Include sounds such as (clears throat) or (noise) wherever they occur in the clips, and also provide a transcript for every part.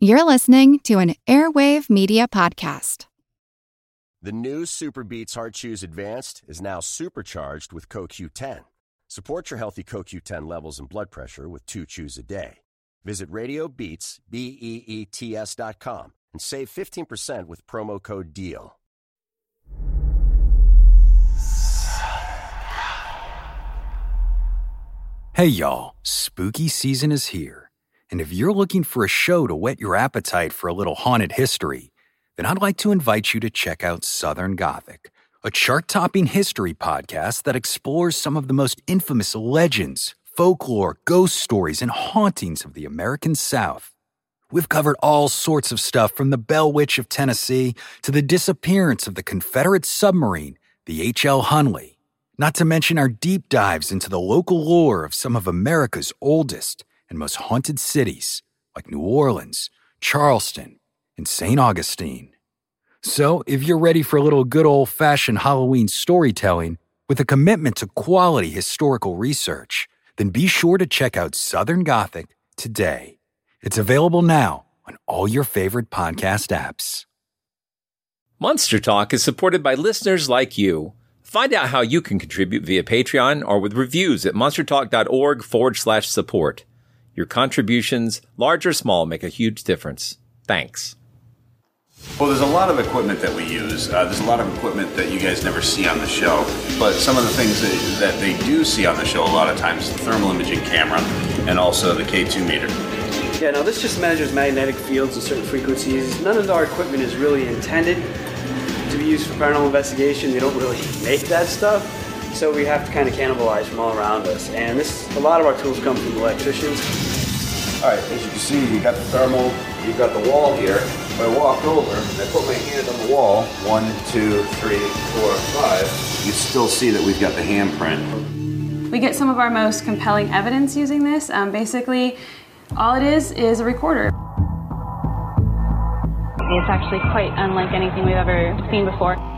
You're listening to an Airwave Media Podcast. The new SuperBeets Heart Chews Advanced is now supercharged with CoQ10. Support your healthy CoQ10 levels and blood pressure with two chews a day. Visit RadioBeats, B-E-E-T-S dot com and save 15% with promo code DEAL. Hey y'all, spooky season is here. And if you're looking for a show to whet your appetite for a little haunted history, then I'd like to invite you to check out Southern Gothic, a chart topping history podcast that explores some of the most infamous legends, folklore, ghost stories, and hauntings of the American South. We've covered all sorts of stuff from the Bell Witch of Tennessee to the disappearance of the Confederate submarine, the H.L. Hunley, not to mention our deep dives into the local lore of some of America's oldest and most haunted cities, like New Orleans, Charleston, and St. Augustine. So, if you're ready for a little good old fashioned Halloween storytelling with a commitment to quality historical research, then be sure to check out Southern Gothic today. It's available now on all your favorite podcast apps. Monster Talk is supported by listeners like you. Find out how you can contribute via Patreon or with reviews at monstertalk.org forward slash support. Your contributions, large or small, make a huge difference. Thanks. Well, there's a lot of equipment that we use. Uh, there's a lot of equipment that you guys never see on the show. But some of the things that, that they do see on the show a lot of times the thermal imaging camera and also the K2 meter. Yeah, now this just measures magnetic fields at certain frequencies. None of our equipment is really intended to be used for paranormal investigation. They don't really (laughs) make that stuff, so we have to kind of cannibalize from all around us. And this, a lot of our tools come from electricians. All right, as you can see, you got the thermal, you got the wall here. If I walk over and I put my hand on the wall, one, two, three, four, five, you still see that we've got the handprint. We get some of our most compelling evidence using this. Um, basically, all it is is a recorder. It's actually quite unlike anything we've ever seen before.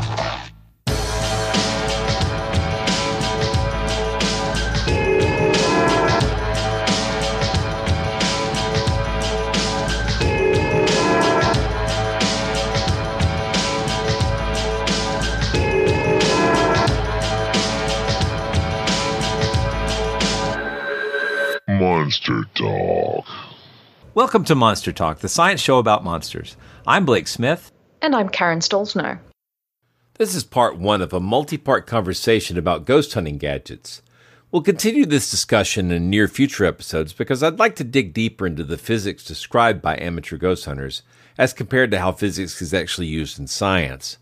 Monster Talk. Welcome to Monster Talk, the science show about monsters. I'm Blake Smith. And I'm Karen Stollznow. This is part one of a multi part conversation about ghost hunting gadgets. We'll continue this discussion in near future episodes because I'd like to dig deeper into the physics described by amateur ghost hunters as compared to how physics is actually used in science.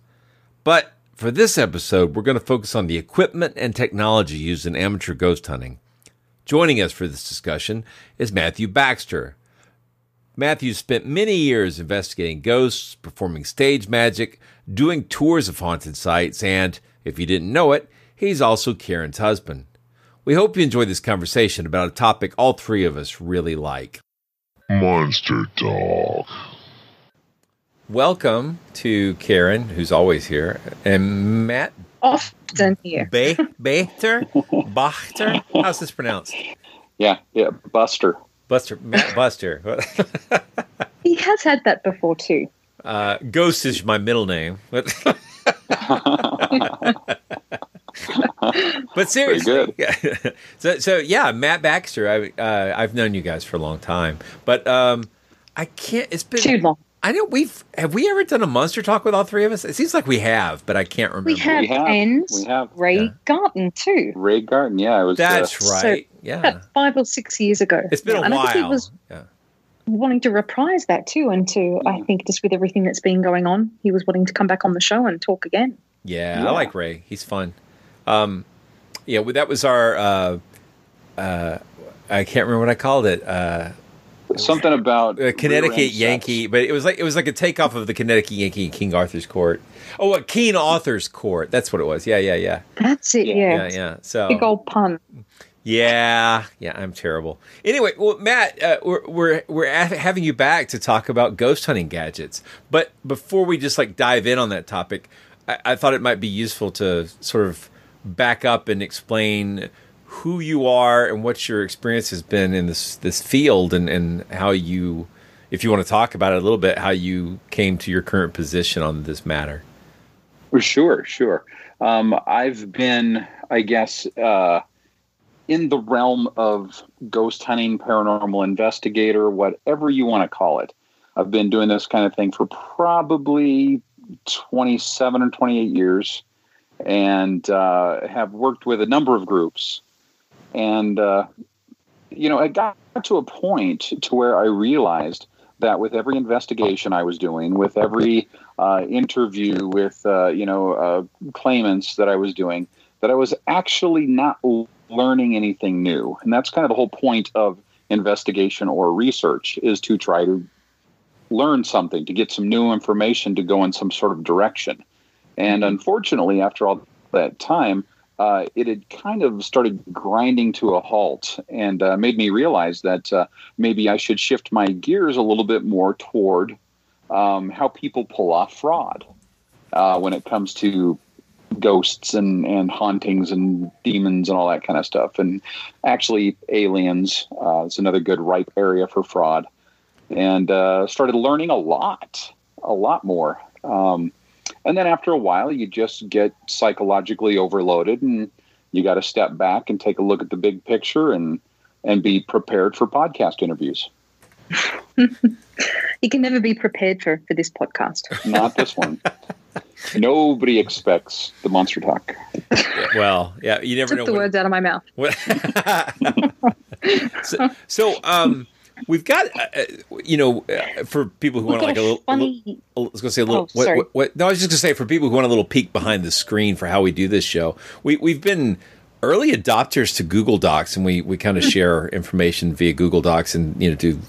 But for this episode, we're going to focus on the equipment and technology used in amateur ghost hunting. Joining us for this discussion is Mathew Baxter. Mathew spent many years investigating ghosts, performing stage magic, doing tours of haunted sites, and, if you didn't know it, he's also Karen's husband. We hope you enjoy this conversation about a topic all three of us really like. Monster Talk. Welcome to Karen, who's always here, and Matt Often here. Be- Bachter? Bachter? How's this pronounced? Yeah, yeah, Buster. Buster, Matt Buster. (laughs) He has had that before too. Uh, Ghost is my middle name. (laughs) (laughs) but seriously, yeah. so so yeah, Matt Baxter. I uh, I've known you guys for a long time, but um, I can't. It's been Too long. I know we've have we ever done a monster talk with all three of us? It seems like we have, but I can't remember. We have, We have. and We have. Ray Yeah. Garton too. Ray Garton, yeah, it was. That's uh, right. yeah, About five or six years ago. it's been a and while. I think he was yeah. wanting to reprise that too, and to I think just with everything that's been going on, he was wanting to come back on the show and talk again. Yeah, Yeah. I like Ray. He's fun. Um, yeah, well, that was our. Uh, uh, I can't remember what I called it. Uh, something about a Connecticut Yankee, sex. but it was like it was like a takeoff of the Connecticut Yankee in King Arthur's Court. Oh, a Keen Arthur's Court. That's what it was. Yeah, yeah, yeah, That's it. Yeah. Yeah. yeah, yeah. So Big old pun. Yeah, yeah, I'm terrible. Anyway, well, Matt, uh, we're we're we're having you back to talk about ghost hunting gadgets. But before we just like dive in on that topic, I, I thought it might be useful to sort of back up and explain who you are and what your experience has been in this this field and and how you, if you want to talk about it a little bit, how you came to your current position on this matter. Sure, sure. Um, I've been, I guess, uh, in the realm of ghost hunting, paranormal investigator, whatever you want to call it. I've been doing this kind of thing for probably 27 or 28 years and uh, have worked with a number of groups. And, uh, you know, it got to a point to where I realized that with every investigation I was doing, with every uh, interview with, uh, you know, uh, claimants that I was doing, that I was actually not learning anything new. And that's kind of the whole point of investigation or research is to try to learn something, to get some new information to go in some sort of direction. And unfortunately, after all that time, uh, it had kind of started grinding to a halt and uh, made me realize that uh, maybe I should shift my gears a little bit more toward um, how people pull off fraud uh, when it comes to ghosts and, and hauntings and demons and all that kind of stuff. And actually, aliens uh, is another good ripe area for fraud. And uh, started learning a lot, a lot more. Um, and then after a while, you just get psychologically overloaded, and you got to step back and take a look at the big picture and and be prepared for podcast interviews. (laughs) You can never be prepared for, for this podcast. (laughs) Not this one. Nobody expects the monster talk. (laughs) Well, yeah, you never Took know. the when- words out of my mouth. so, so um, we've got uh, uh, you know uh, for people who want like a little, a little- I was going to say a little. Oh, what, what, what, no, I was just going to say for people who want a little peek behind the screen for how we do this show. We we've been early adopters to Google Docs, and we we kind of share information via Google Docs, and you know do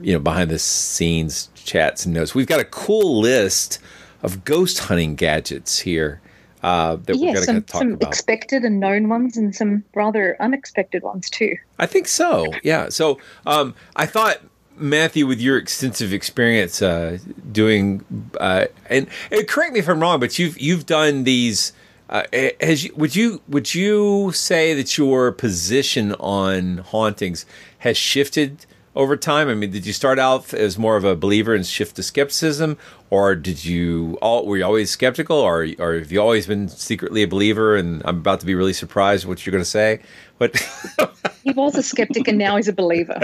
you know behind the scenes chats and notes. We've got a cool list of ghost hunting gadgets here uh, that we're yeah, going to some, talk some about. expected and known ones and some rather unexpected ones too. I think so. Yeah. So um, I thought Mathew, with your extensive experience uh, doing, uh, and, and correct me if I'm wrong, but you've you've done these. Uh, has you, would you would you say that your position on hauntings has shifted over time? I mean, did you start out as more of a believer and shift to skepticism, or did you all were you always skeptical, or or have you always been secretly a believer? And I'm about to be really surprised what you're going to say, but. (laughs) He was a skeptic and now he's a believer.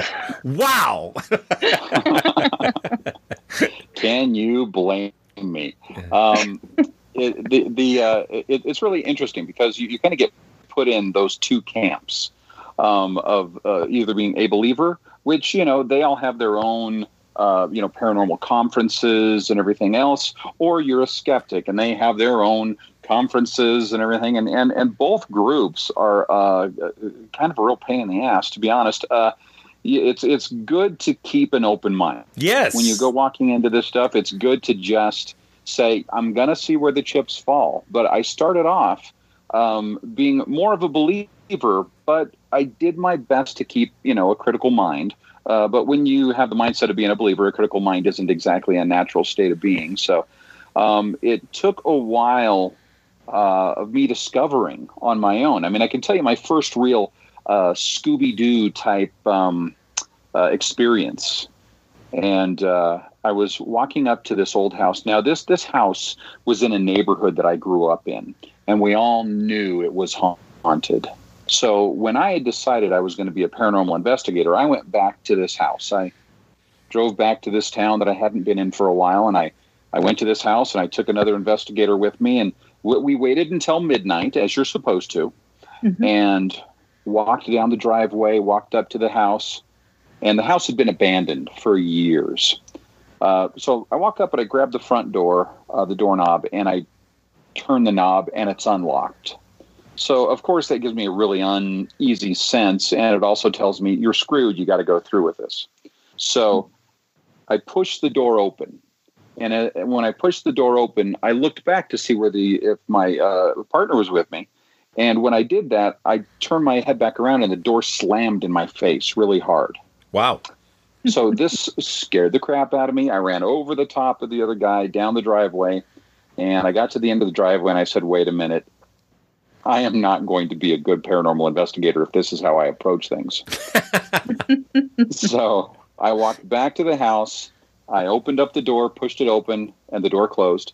Wow. (laughs) Can you blame me? Um, it, the the uh, it, it's really interesting because you, you kind of get put in those two camps um, of uh, either being a believer, which you know they all have their own uh, you know paranormal conferences and everything else, or you're a skeptic and they have their own conferences and everything, and and, and both groups are uh, kind of a real pain in the ass, to be honest. Uh, it's it's good to keep an open mind. Yes. When you go walking into this stuff, it's good to just say, "I'm going to see where the chips fall." But I started off um, being more of a believer, but I did my best to keep you know a critical mind. Uh, but when you have the mindset of being a believer, a critical mind isn't exactly a natural state of being. So um, it took a while uh, of me discovering on my own. I mean, I can tell you my first real uh, Scooby Doo type um, uh, experience, and uh, I was walking up to this old house. Now, this this house was in a neighborhood that I grew up in, and we all knew it was haunted. So when I had decided I was going to be a paranormal investigator, I went back to this house. I drove back to this town that I hadn't been in for a while, and I I went to this house and I took another investigator with me, and we, we waited until midnight, as you're supposed to, and walked down the driveway, walked up to the house, and the house had been abandoned for years. Uh, so I walk up and I grab the front door, uh, the doorknob, and I turn the knob, and it's unlocked. So of course that gives me a really uneasy sense, and it also tells me you're screwed. You got to go through with this. So I push the door open, and uh, when I pushed the door open, I looked back to see where the if my uh, partner was with me, And when I did that, I turned my head back around and the door slammed in my face really hard. Wow. so this scared the crap out of me. I ran over the top of the other guy down the driveway, and I got to the end of the driveway and I said, "Wait a minute. I am not going to be a good paranormal investigator if this is how I approach things." (laughs) so, I walked back to the house. I opened up the door, pushed it open, and the door closed.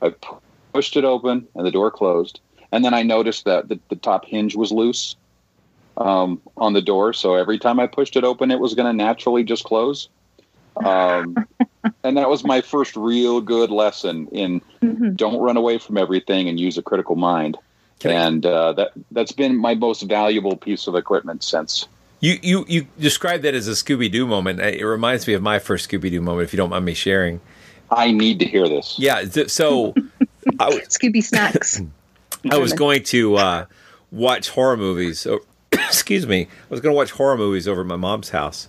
I pu- pushed it open and the door closed. And then I noticed that the, the top hinge was loose um, on the door. So every time I pushed it open, it was going to naturally just close. Um, (laughs) and that was my first real good lesson in don't run away from everything and use a critical mind. And uh, that that's been my most valuable piece of equipment since. You you you described that as a Scooby Doo moment. It reminds me of my first Scooby Doo moment. If you don't mind me sharing, I need to hear this. Yeah. th- So, (laughs) I, w- Scooby snacks. (clears throat) I was going to uh, watch horror movies. Oh, (clears throat) excuse me. I was going to watch horror movies over at my mom's house,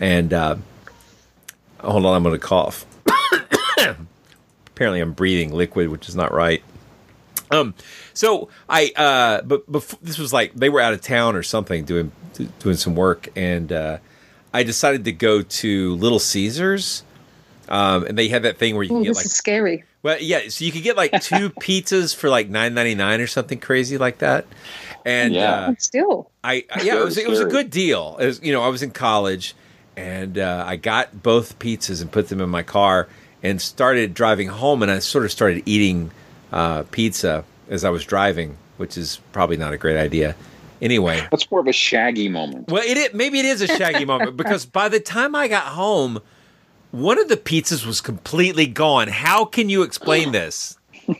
and uh, hold on, I'm going to cough. (coughs) Apparently, I'm breathing liquid, which is not right. Um, so I, uh, but before, this was like they were out of town or something doing doing some work, and uh, I decided to go to Little Caesars, um, and they had that thing where you Oh, can get this like is scary. well, yeah, so you could get like two (laughs) pizzas for like nine ninety nine or something crazy like that, and uh, still, I yeah, it was it was a good deal. It was, you know, I was in college, and uh, I got both pizzas and put them in my car and started driving home, and I sort of started eating uh, pizza as I was driving, which is probably not a great idea. Anyway, That's more of a shaggy moment. well, it is, maybe it is a shaggy moment because by the time I got home, one of the pizzas was completely gone. How can you explain this? (laughs)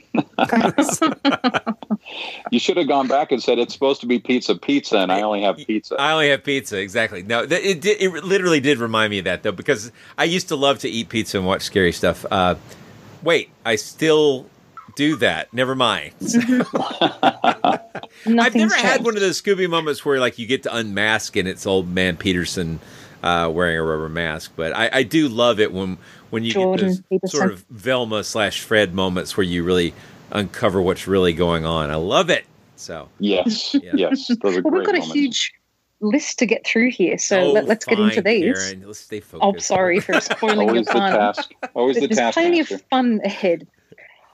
You should have gone back and said it's supposed to be pizza, pizza, and I only have pizza. I only have pizza. Exactly. No, it did, it literally did remind me of that though, because I used to love to eat pizza and watch scary stuff. Uh, wait, I still do that. Never mind. (laughs) I've never Nothing's had one of those Scooby moments where like you get to unmask and it's old man Peterson uh, wearing a rubber mask. But I, I do love it when when you Jordan get those Peterson. sort of Velma slash Fred moments where you really uncover what's really going on. I love it. So Yes, Yeah. yes, those are well, we've great got a huge list to get through here, so Oh, let, let's get into these. Karen. Let's stay focused. Oh, sorry for (laughs) spoiling your Always the fun. task. Always the There's task. plenty of fun ahead.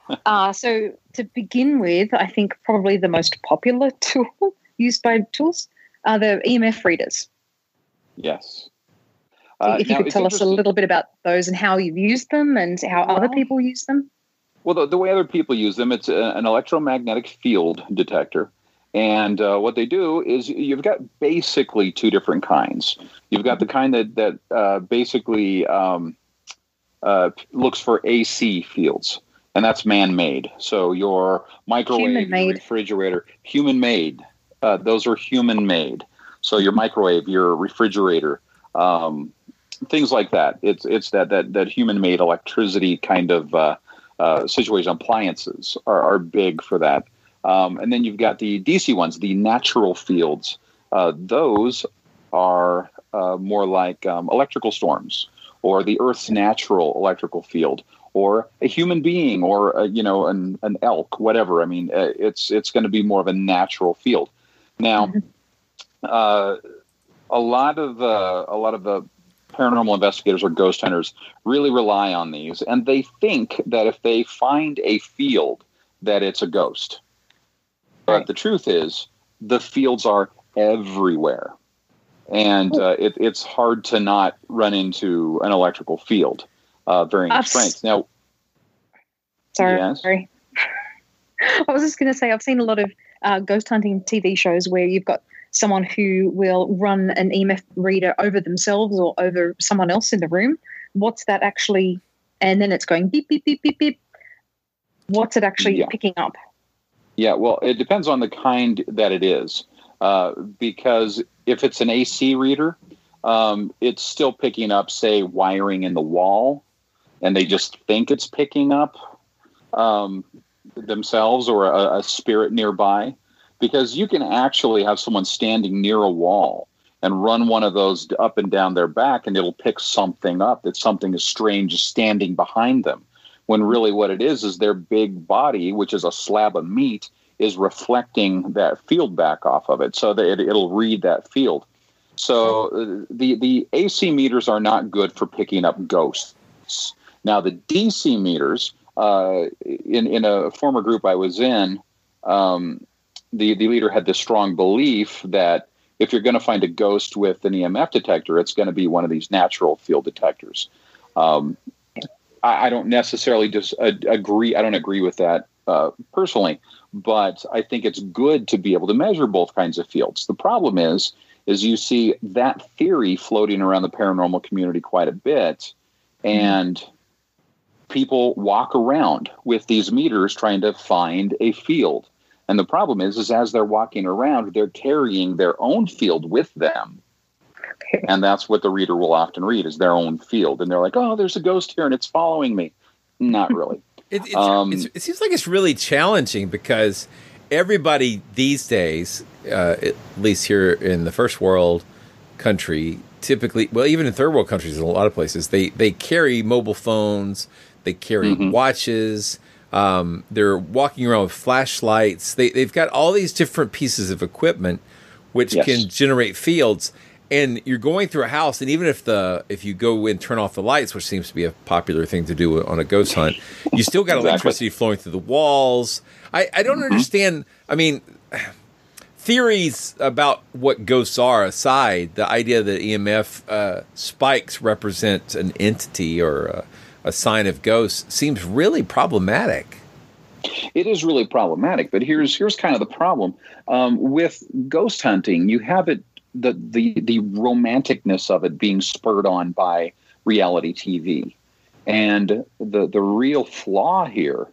(laughs) Uh, so to begin with, I think probably the most popular (laughs) tool used by tools are the EMF readers. Yes. So Uh, if you could tell us a little bit about those and how you've used them and how other people use them. Well, the, the way other people use them, it's a, an electromagnetic field detector. And uh, what they do is you've got basically two different kinds. You've got the kind that, that uh, basically um, uh, looks for AC fields, and that's man made. So your microwave, Human-made. refrigerator, human made. Uh, those are human made. So your microwave, your refrigerator, um, things like that. It's it's that that that human made electricity kind of uh, uh, situation. Appliances are, are big for that. Um, and then you've got the DC ones, the natural fields. Uh, those are uh, more like um, electrical storms or the Earth's natural electrical field or a human being or a, you know an, an elk, whatever. I mean, uh, it's it's going to be more of a natural field. Now, uh, a lot of the a lot of the paranormal investigators or ghost hunters really rely on these, and they think that if they find a field, that it's a ghost. But the truth is, the fields are everywhere, and uh, it, it's hard to not run into an electrical field uh, varying I've s- Now, Sorry. Yes. Sorry. (laughs) I was just going to say, I've seen a lot of uh, ghost hunting TV shows where you've got someone who will run an EMF reader over themselves or over someone else in the room. What's that actually? And then it's going beep, beep, beep, beep, beep. What's it actually Yeah. picking up? Yeah, well, it depends on the kind that it is. Uh, because if it's an AC reader, um, it's still picking up, say, wiring in the wall, and they just think it's picking up um, themselves or a, a spirit nearby. Because you can actually have someone standing near a wall and run one of those up and down their back, and it'll pick something up that something is strange standing behind them when really what it is is their big body, which is a slab of meat, is reflecting that field back off of it so that it, it'll read that field. So uh, the the AC meters are not good for picking up ghosts. Now the DC meters, uh, in in a former group I was in, um, the the leader had this strong belief that if you're going to find a ghost with an EMF detector, it's going to be one of these natural field detectors. Um, I, I, don't necessarily just uh, agree. I don't agree with that uh, personally, but I think it's good to be able to measure both kinds of fields. The problem is, is you see that theory floating around the paranormal community quite a bit, and people walk around with these meters trying to find a field and the problem is, is as they're walking around, they're carrying their own field with them. Okay. (laughs) And that's what the reader will often read is their own field. And they're like, oh, there's a ghost here and it's following me. Not (laughs) really. it, it's, um, it's, it seems like it's really challenging because everybody these days, uh, at least here in the first world country, typically, well, even in third world countries, in a lot of places, they, they carry mobile phones, they carry mm-hmm. watches, um, they're walking around with flashlights. They, they've got all these different pieces of equipment which yes. can generate fields. And you're going through a house, and even if the if you go and turn off the lights, which seems to be a popular thing to do on a ghost hunt, you still got (laughs) exactly. electricity flowing through the walls. I, I don't mm-hmm. understand. I mean, theories about what ghosts are aside, the idea that EMF uh, spikes represent an entity or a, a sign of ghosts seems really problematic. It is really problematic, but here's here's kind of the problem um, with ghost hunting. You have it the the the romanticness of it being spurred on by reality TV, and the the real flaw here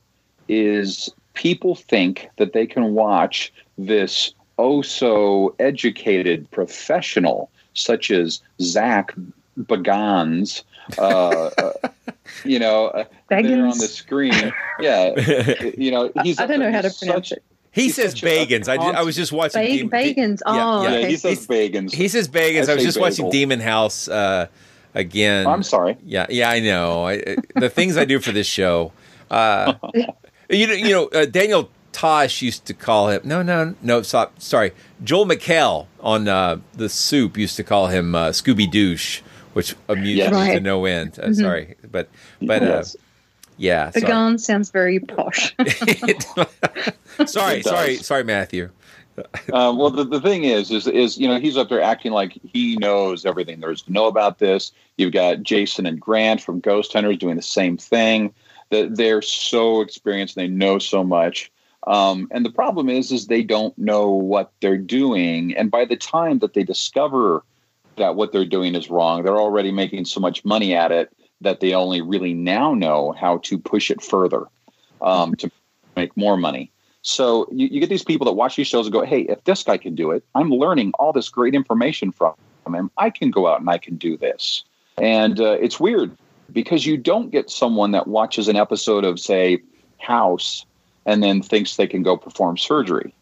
is people think that they can watch this oh so educated professional such as Zak Bagans uh, uh, you know, uh, there on the screen. Yeah, (laughs) you know, he's. I don't know how to pronounce such, it. He says Bagans. I, I, was just watching ba- Demon, Bagans. Oh, yeah, yeah. Okay. he says Bagans. He says Bagans. I, I was just bagel. watching Demon House uh, again. I'm sorry. Yeah, yeah, I know. I, the things I do for this show. Uh, you know, you know, uh, Daniel Tosh used to call him. No, no, no. Stop. Sorry, Joel McHale on uh, the Soup used to call him uh, Scooby Douche which amused yes. me right. to no end. Uh, mm-hmm. Sorry, but but yes. uh, yeah, the gun sounds very posh. (laughs) (laughs) sorry, sorry, sorry, Mathew. uh, well, the, the thing is, is, is you know, he's up there acting like he knows everything there is to know about this. You've got Jason and Grant from Ghost Hunters doing the same thing. That they're so experienced, and they know so much. Um, and the problem is, is they don't know what they're doing. And by the time that they discover that what they're doing is wrong. They're already making so much money at it that they only really now know how to push it further um, to make more money. So you, you, get these people that watch these shows and go, hey, if this guy can do it, I'm learning all this great information from him. I can go out and I can do this. And uh, it's weird because you don't get someone that watches an episode of, say, House and then thinks they can go perform surgery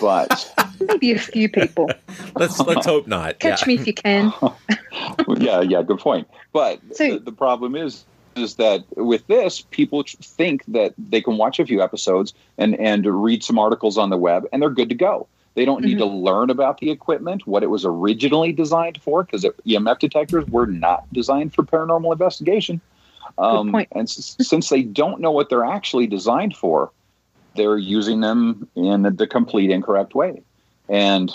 but (laughs) maybe a few people. let's let's hope not. (laughs) Catch yeah. me if you can. (laughs) yeah, yeah, good point. But so, the, the problem is is that with this, people think that they can watch a few episodes and and read some articles on the web, and they're good to go. They don't need mm-hmm. to learn about the equipment, what it was originally designed for, because EMF detectors were not designed for paranormal investigation. Um, and s- since they don't know what they're actually designed for, they're using them in the complete incorrect way. And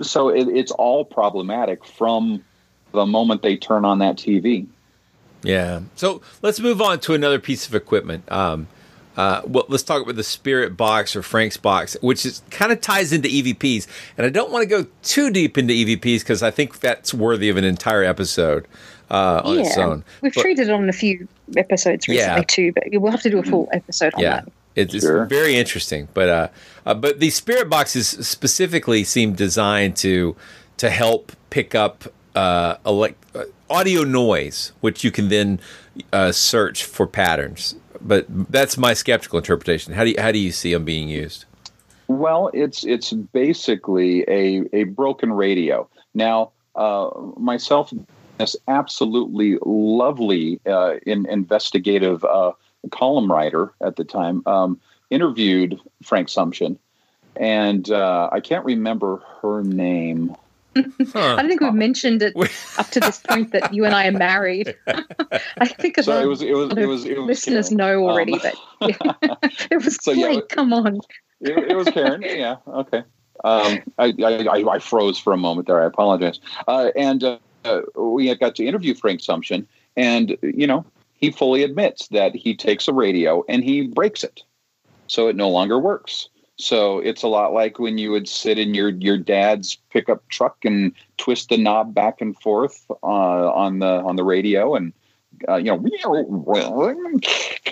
so it, it's all problematic from the moment they turn on that TV. Yeah. So let's move on to another piece of equipment. Um, uh, well, let's talk about the Spirit Box or Frank's Box, which is kind of ties into EVPs. And I don't want to go too deep into EVPs because I think that's worthy of an entire episode uh, on yeah. its own. We've but, treated it on a few episodes recently yeah. too, but we'll have to do a full episode on yeah. that. It's, sure. it's very interesting, but uh, uh, but these spirit boxes specifically seem designed to to help pick up uh, elect- uh, audio noise, which you can then uh, search for patterns. But that's my skeptical interpretation. How do you, how do you see them being used? Well, it's it's basically a a broken radio. Now, uh, myself, this absolutely lovely uh, in investigative uh, column writer at the time, um, interviewed Frank Sumption and uh, I can't remember her name. I don't think we've mentioned it (laughs) up to this point that you and I are married. (laughs) I think So a lot it was it was of it was it was listeners Karen. know already, Um, but yeah. (laughs) it was So, yeah, Blake. come on. it, it was Karen. Yeah. Okay. Um, I, I, I, I froze for a moment there. I apologize. Uh, and uh, we had got to interview Frank Sumption, and you know he fully admits that he takes a radio and he breaks it, so it no longer works. So it's a lot like when you would sit in your your dad's pickup truck and twist the knob back and forth uh, on the on the radio and uh, you know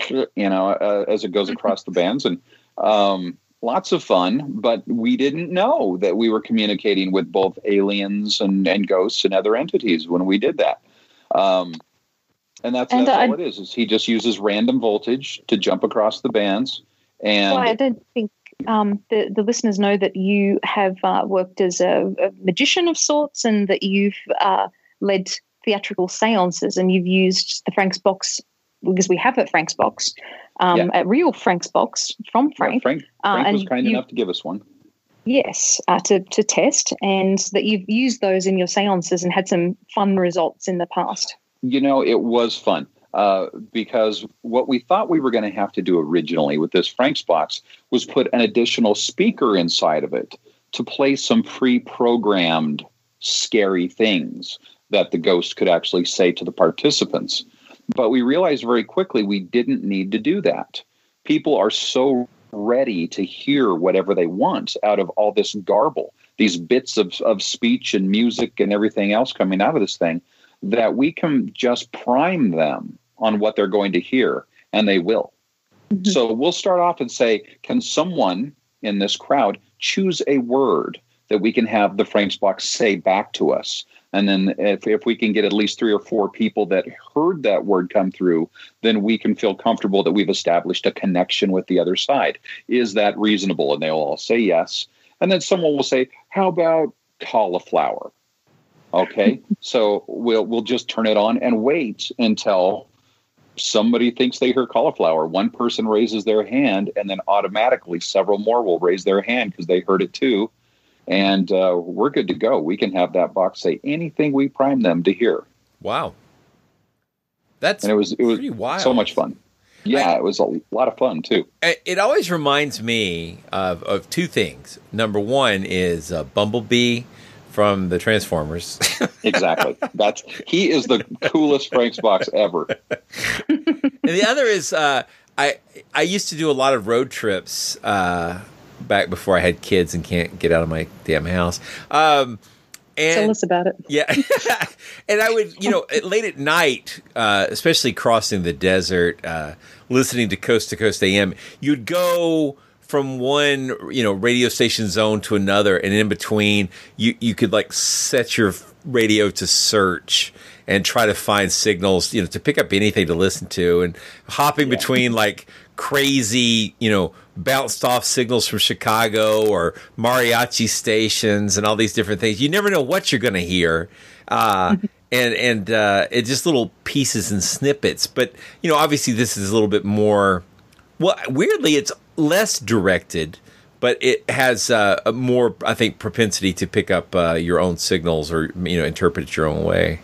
(laughs) you know uh, as it goes across the bands and um, lots of fun. But we didn't know that we were communicating with both aliens and and ghosts and other entities when we did that. Um, and that's, And that's I- all it is. Is he just uses random voltage to jump across the bands and Well, I don't think um, the, the listeners know that you have uh, worked as a, a magician of sorts and that you've uh, led theatrical seances and you've used the Frank's box because we have a Frank's box, um, Yeah. a real Frank's box from Frank. Frank, Uh, was kind you- enough to give us one. Yes, uh, to, to test, and that you've used those in your seances and had some fun results in the past. You know, it was fun uh, because what we thought we were going to have to do originally with this Frank's box was put an additional speaker inside of it to play some pre programmed scary things that the ghost could actually say to the participants. But we realized very quickly we didn't need to do that. People are so ready to hear whatever they want out of all this garble, these bits of, of speech and music and everything else coming out of this thing, that we can just prime them on what they're going to hear, and they will. Mm-hmm. So we'll start off and say, Can someone in this crowd choose a word that we can have the Frank's box say back to us? And then if, if we can get at least three or four people that heard that word come through, then we can feel comfortable that we've established a connection with the other side. Is that reasonable? And they'll all say yes. And then someone will say, How about cauliflower? Okay. so we'll we'll just turn it on and wait until somebody thinks they hear cauliflower. One person raises their hand, and then automatically several more will raise their hand because they heard it too. And uh, we're good to go. We can have that box say anything we prime them to hear. Wow. That's and it was it was pretty wild. so much fun. Yeah, it was a lot of fun too. It it always reminds me of, of two things. Number one is uh, Bumblebee from the Transformers. (laughs) Exactly. That's he is the coolest Frank's box ever. and the other is uh, I I used to do a lot of road trips uh, back before I had kids and can't get out of my damn house. Um, and Tell us about it. yeah, (laughs) and I would you know late at night, uh, especially crossing the desert, uh, listening to Coast to Coast AM, you'd go from one you know radio station zone to another, and in between, you you could like set your radio to search and try to find signals, you know, to pick up anything to listen to, and hopping between like crazy, you know, bounced off signals from Chicago or mariachi stations and all these different things. You never know what you're going to hear. Uh, (laughs) and and uh, it's just little pieces and snippets. But you know, obviously, this is a little bit more. Well, weirdly, it's less directed, but it has uh, a more, I think, propensity to pick up uh, your own signals or you know interpret it your own way.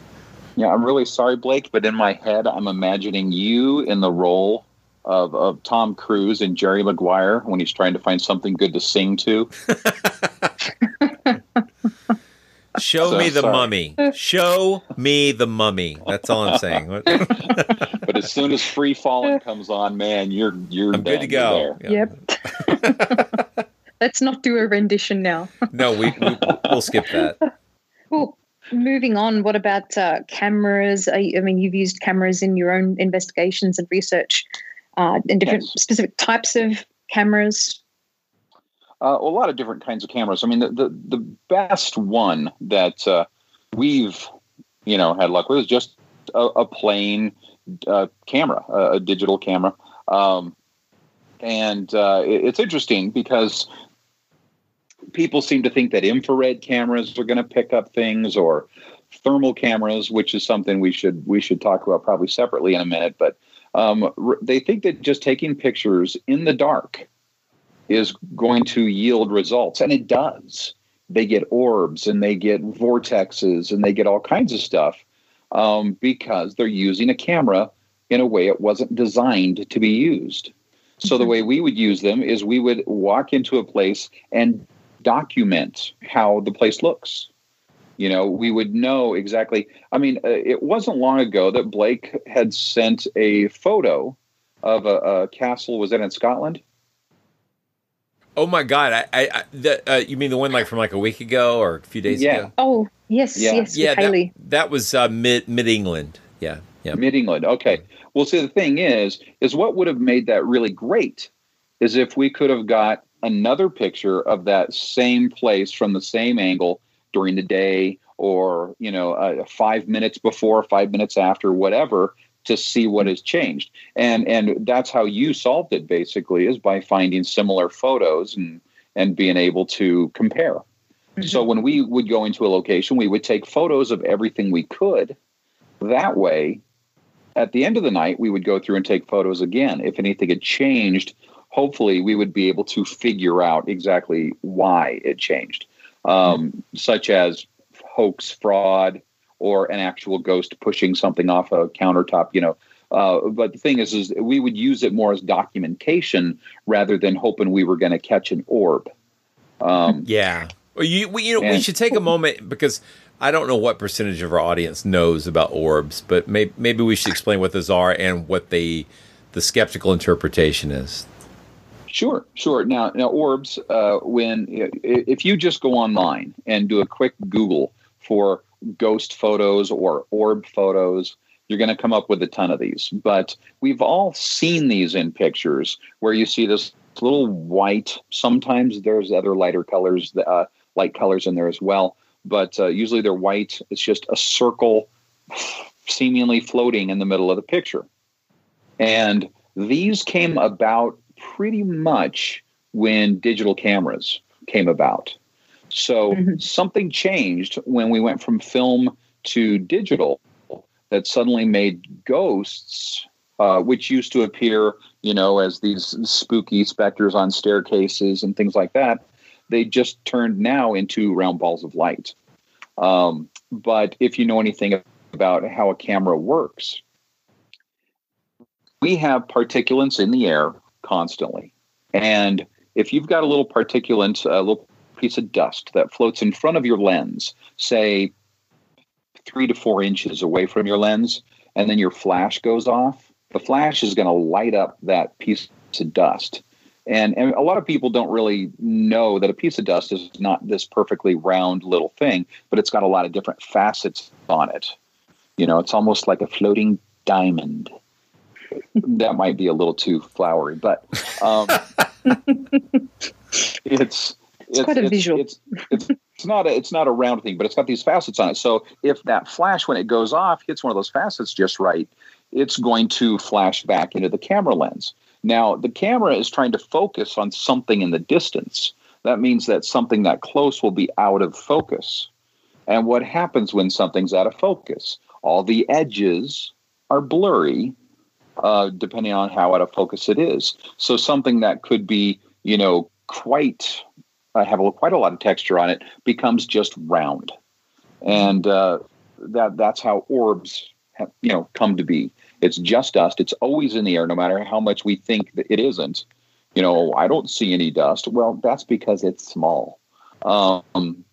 Yeah, I'm really sorry, Blake, but in my head, I'm imagining you in the role of, of Tom Cruise and Jerry Maguire when he's trying to find something good to sing to. (laughs) Show So me the sorry. mummy. Show me the mummy. That's all I'm saying. (laughs) but as soon as Free Falling comes on, man, you're you're I'm good to go. You're there. Yep. (laughs) Let's not do a rendition now. no, we, we we'll skip that. Well, moving on, what about uh, cameras? I, I mean, you've used cameras in your own investigations and research uh, in different Yes. specific types of cameras. Uh, a lot of different kinds of cameras. I mean, the the, the best one that uh, we've you know had luck with is just a, a plain uh, camera, a, a digital camera, um, and uh, it- it's interesting because people seem to think that infrared cameras are going to pick up things or thermal cameras, which is something we should we should talk about probably separately in a minute. But um, they think that just taking pictures in the dark is going to yield results, and it does. They get orbs and they get vortexes and they get all kinds of stuff um, because they're using a camera in a way it wasn't designed to be used. So the way we would use them is we would walk into a place and document how the place looks. You know, we would know exactly. I mean, uh, it wasn't long ago that Blake had sent a photo of a, a castle. Was that in Scotland? Oh my god! I, I, I the, uh, you mean the one like from like a week ago or a few days Yeah. ago? Oh, yes, Yeah. yes, Yeah, that, that was uh, mid mid England. Yeah, yeah. Mid England. Okay. Well, see, the thing is, is what would have made that really great is if we could have got another picture of that same place from the same angle during the day, or you know, uh, five minutes before, five minutes after, whatever, to see what has changed. And and that's how you solved it basically is by finding similar photos and and being able to compare. So when we would go into a location, we would take photos of everything we could. That way, at the end of the night, we would go through and take photos again. If anything had changed, hopefully we would be able to figure out exactly why it changed, um, such as hoax, fraud, or an actual ghost pushing something off a countertop. You know. Uh, but the thing is, is we would use it more as documentation rather than hoping we were going to catch an orb. Um, (laughs) Yeah. Well, you we, you know we should take a moment because I don't know what percentage of our audience knows about orbs, but may, maybe we should explain what those are and what the the skeptical interpretation is. Sure, sure. Now, now orbs. Uh, when if you just go online and do a quick Google for ghost photos or orb photos, you're going to come up with a ton of these. But we've all seen these in pictures where you see this little white. Sometimes there's other lighter colors, uh, light colors in there as well. But uh, usually they're white. It's just a circle, seemingly floating in the middle of the picture. And these came about pretty much when digital cameras came about. So something changed when we went from film to digital that suddenly made ghosts, uh, which used to appear, you know, as these spooky specters on staircases and things like that, they just turned now into round balls of light. Um, but if you know anything about how a camera works, we have particulates in the air constantly. And if you've got a little particulate, a little piece of dust that floats in front of your lens, say three to four inches away from your lens, and then your flash goes off, the flash is going to light up that piece of dust. And, and a lot of people don't really know that a piece of dust is not this perfectly round little thing, but it's got a lot of different facets on it. You know, it's almost like a floating diamond. that might be a little too flowery, but um, (laughs) it's it's quite a visual. It's, it's it's not a it's not a round thing, but it's got these facets on it. So if that flash, when it goes off, hits one of those facets just right, it's going to flash back into the camera lens. Now the camera is trying to focus on something in the distance. That means that something that close will be out of focus. And what happens when something's out of focus? All the edges are blurry, uh, depending on how out of focus it is. So something that could be, you know, quite uh, have a, quite a lot of texture on it becomes just round, and uh, that that's how orbs, have, you know, come to be. It's just dust. It's always in the air, no matter how much we think that it isn't. You know, I don't see any dust. Well, that's because it's small, um,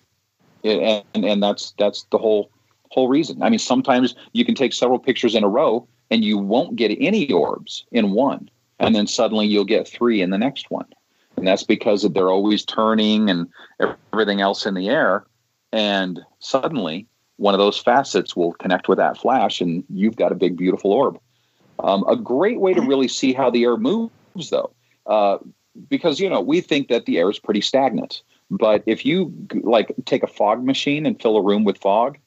it- and and that's that's the whole whole reason. I mean, sometimes you can take several pictures in a row and you won't get any orbs in one, and then suddenly you'll get three in the next one, and that's because they're always turning and everything else in the air, and suddenly one of those facets will connect with that flash, and you've got a big beautiful orb. Um, a great way to really see how the air moves, though, uh, because you know we think that the air is pretty stagnant, but if you like take a fog machine and fill a room with fog,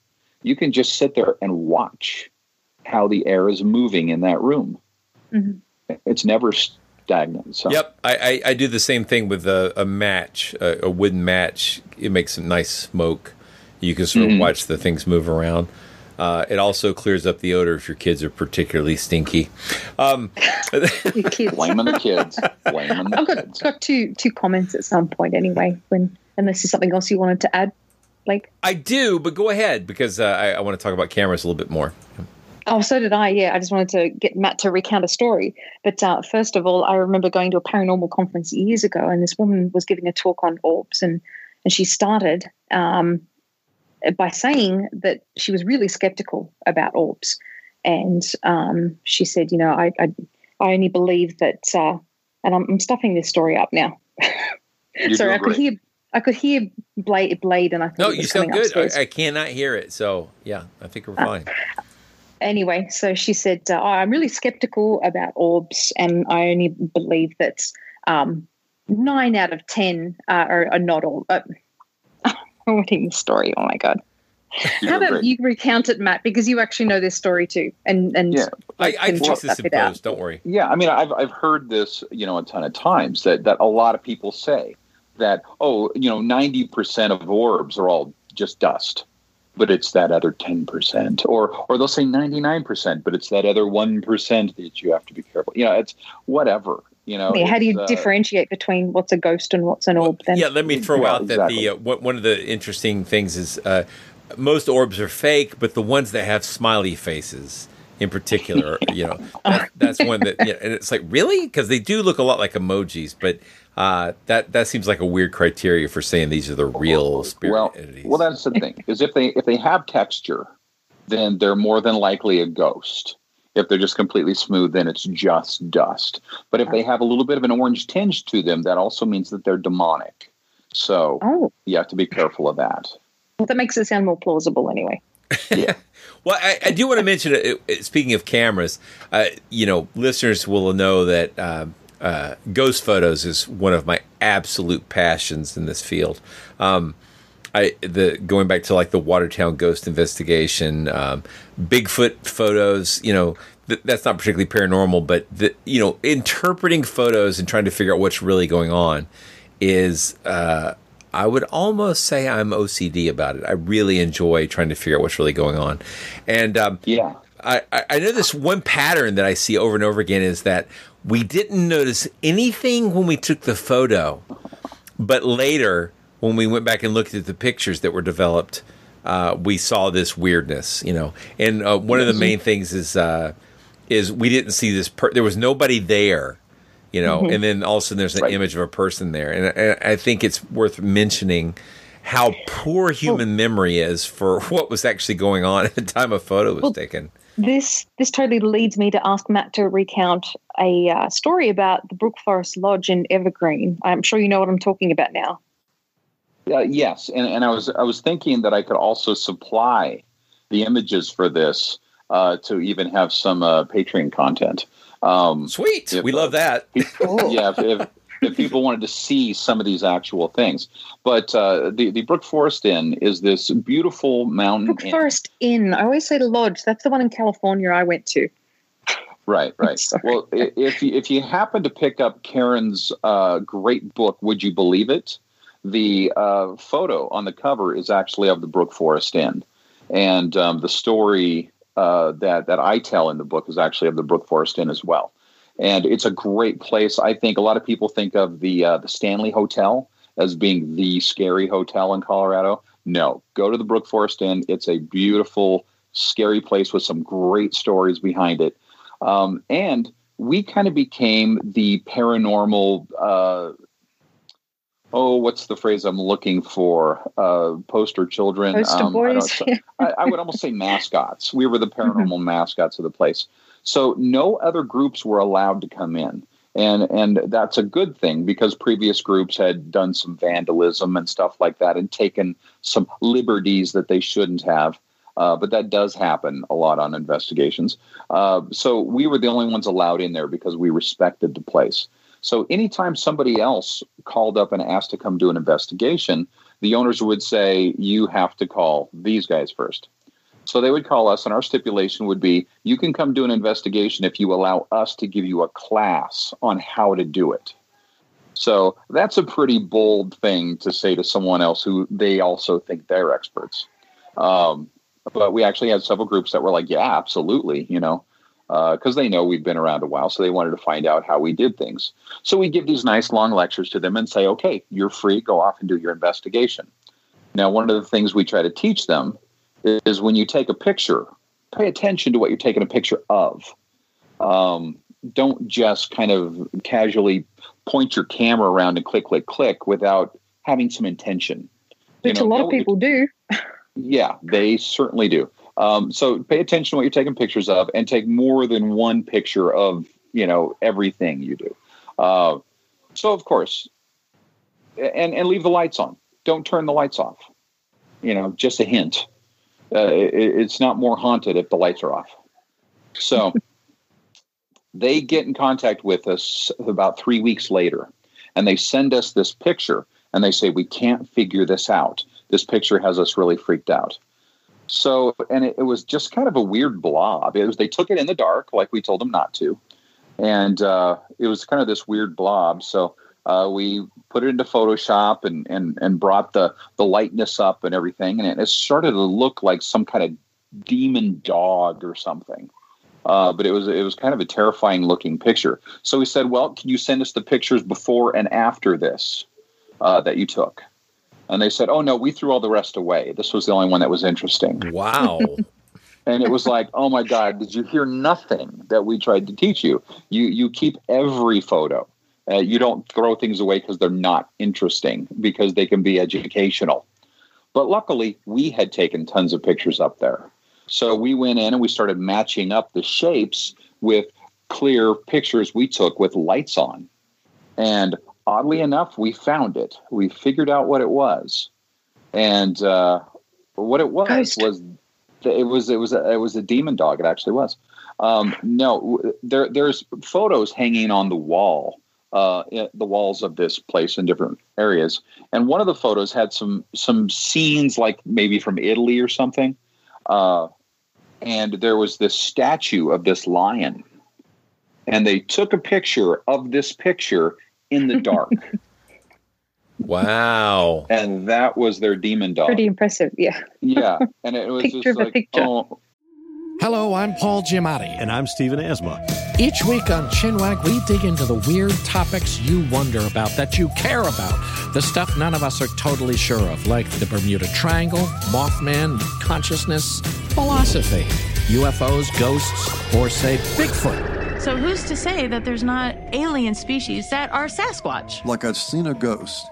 you can just sit there and watch how the air is moving in that room. Mhm. It's never stagnant. So. Yep, I, I, I do the same thing with a, a match, a, a wooden match. It makes some nice smoke. You can sort of Mhm. watch the things move around. Uh, it also clears up the odor if your kids are particularly stinky. Um, (laughs) Your kids. Blaming the kids. Blaming the I've got kids. got two two comments at some point anyway. When unless there's something else you wanted to add, Blake. I do, but go ahead because uh, I, I want to talk about cameras a little bit more. Oh, so did I. Yeah, I just wanted to get Matt to recount a story. But uh, first of all, I remember going to a paranormal conference years ago, and this woman was giving a talk on orbs, and and she started um, by saying that she was really skeptical about orbs, and um, she said, you know, I I, I only believe that, uh, and I'm, I'm stuffing this story up now. (laughs) Sorry, I could hear I could hear Blade, Blade and I thought No, you sound good. I, I cannot hear it, so yeah, I think we're fine. Anyway, so she said, uh, I'm really skeptical about orbs, and I only believe that um, nine out of 10 uh, are, are not all. Uh, (laughs) I'm reading the story. Oh my God. (laughs) How about great. you recount it, Matt? Because you actually know this story too. And, and Yeah. I, I can fix this in post. Don't worry. Yeah, I mean, I've I've heard this, you know, a ton of times that that a lot of people say that oh, you know, ninety percent of orbs are all just dust, but it's that other ten percent, or or they'll say ninety nine percent, but it's that other one percent that you have to be careful. You know, it's whatever. You know, Yeah, how do you uh, differentiate between what's a ghost and what's an orb then? Yeah, let me throw Well, out that the uh, one one of the interesting things is uh, most orbs are fake, but the ones that have smiley faces, in particular, (laughs) you know, that, that's one that, yeah, and it's like really because they do look a lot like emojis, but uh, that that seems like a weird criteria for saying these are the real spirit well, entities. well, that's the thing is if they if they have texture, then they're more than likely a ghost. If they're just completely smooth, then it's just dust. But if they have a little bit of an orange tinge to them, that also means that they're demonic. So Oh, you have to be careful of that. well, that makes it sound more plausible anyway. Yeah. Well, I, I do want to mention, uh, speaking of cameras, uh, you know, listeners will know that um uh, ghost photos is one of my absolute passions in this field. Um, I the going back to like the Watertown ghost investigation, um, Bigfoot photos. You know, th- that's not particularly paranormal, but the, you know, interpreting photos and trying to figure out what's really going on is. Uh, I would almost say I'm OCD about it. I really enjoy trying to figure out what's really going on, and um, Yeah. I, I I know this one pattern that I see over and over again is that we didn't notice anything when we took the photo, but later when we went back and looked at the pictures that were developed, uh, we saw this weirdness. You know, and uh, one of the main things is uh, is we didn't see this. Per- there was nobody there. You know, and then all of a sudden there's an Right. image of a person there, and, and I think it's worth mentioning how poor human memory is for (laughs) what was actually going on at the time a photo was Well, taken. This this totally leads me to ask Matt to recount a uh, story about the Brook Forest Lodge in Evergreen. I'm sure you know what I'm talking about now. Uh, yes, and, and I was I was thinking that I could also supply the images for this uh, to even have some uh, Patreon content. Um, Sweet, If, we love that. (laughs) yeah, if, if, if people wanted to see some of these actual things, but uh, the the Brook Forest Inn is this beautiful mountain. Brook inn. Forest Inn. I always say the lodge. That's the one in California I went to. Right, right. (laughs) Well, if you, if you happen to pick up Karen's uh, great book, would you believe it? The uh, photo on the cover is actually of the Brook Forest Inn, and um, the story uh, that that I tell in the book is actually of the Brook Forest Inn as well. And it's a great place. I think a lot of people think of the uh, the Stanley Hotel as being the scary hotel in Colorado. No, go to the Brook Forest Inn. It's a beautiful, scary place with some great stories behind it. Um, and we kind of became the paranormal. Uh, oh, what's the phrase I'm looking for? Uh, poster children. Poster Um, I, boys. I, I would almost say mascots. We were the (laughs) paranormal mascots of the place. So no other groups were allowed to come in. And and that's a good thing because previous groups had done some vandalism and stuff like that and taken some liberties that they shouldn't have. Uh, but that does happen a lot on investigations. Uh, so we were the only ones allowed in there because we respected the place. So anytime somebody else called up and asked to come do an investigation, the owners would say, You have to call these guys first. So they would call us, and our stipulation would be you can come do an investigation if you allow us to give you a class on how to do it. So that's a pretty bold thing to say to someone else who they also think they're experts. Um, but we actually had several groups that were like, yeah, absolutely, you know, because uh, they know we've been around a while, so they wanted to find out how we did things. So we give these nice long lectures to them and say, okay, you're free, go off and do your investigation. Now, one of the things we try to teach them is when you take a picture, pay attention to what you're taking a picture of. Um, don't just kind of casually point your camera around and click, click, click without having some intention. Which you know, a lot of people do. yeah, they certainly do. Um, so pay attention to what you're taking pictures of and take more than one picture of, you know, everything you do. Uh, so of course, and, and leave the lights on. Don't turn the lights off. You know, just a hint. Uh, it, it's not more haunted if the lights are off. So (laughs) they get in contact with us about three weeks later and they send us this picture and they say, We can't figure this out. This picture has us really freaked out. So, and it, it was just kind of a weird blob. It was, they took it in the dark, like we told them not to. And uh, it was kind of this weird blob. So uh, we put it into Photoshop and, and, and brought the, the lightness up and everything. And it, started to look like some kind of demon dog or something. Uh, but it was it was kind of a terrifying looking picture. So we said, "Well, can you send us the pictures before and after this uh, that you took?" And they said, "Oh no, we threw all the rest away. This was the only one that was interesting." Wow. (laughs) and it was like, "Oh my God, did you hear nothing that we tried to teach you? You you keep every photo. Uh, you don't throw things away because they're not interesting because they can be educational." But luckily, we had taken tons of pictures up there. So we went in and we started matching up the shapes with clear pictures we took with lights on. And oddly enough, we found it. We figured out what it was. And uh, what it was Ghost. was it was it was a, it was a demon dog. It actually was. Um, no, there there's photos hanging on the wall, uh, the walls of this place in different areas. And one of the photos had some some scenes like maybe from Italy or something. Uh, and there was this statue of this lion. And they took a picture of this picture in the dark. (laughs) wow. And that was their demon dog. Pretty impressive, yeah. yeah. (laughs) And it was picture just like, picture. oh, Hello, I'm Paul Giamatti. And I'm Stephen Asma. Each week on Chinwag, we dig into the weird topics you wonder about, that you care about, the stuff none of us are totally sure of, like the Bermuda Triangle, Mothman, consciousness, philosophy, UFOs, ghosts, or say Bigfoot. So who's to say that there's not alien species that are Sasquatch? Like I've seen a ghost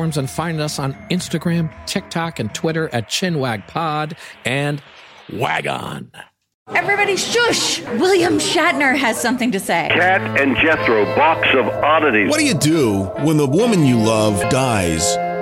and find us on Instagram, TikTok, and Twitter at ChinwagPod and Wagon. Everybody shush! William Shatner has something to say. Kat and Jethro, box of oddities. What do you do when the woman you love dies?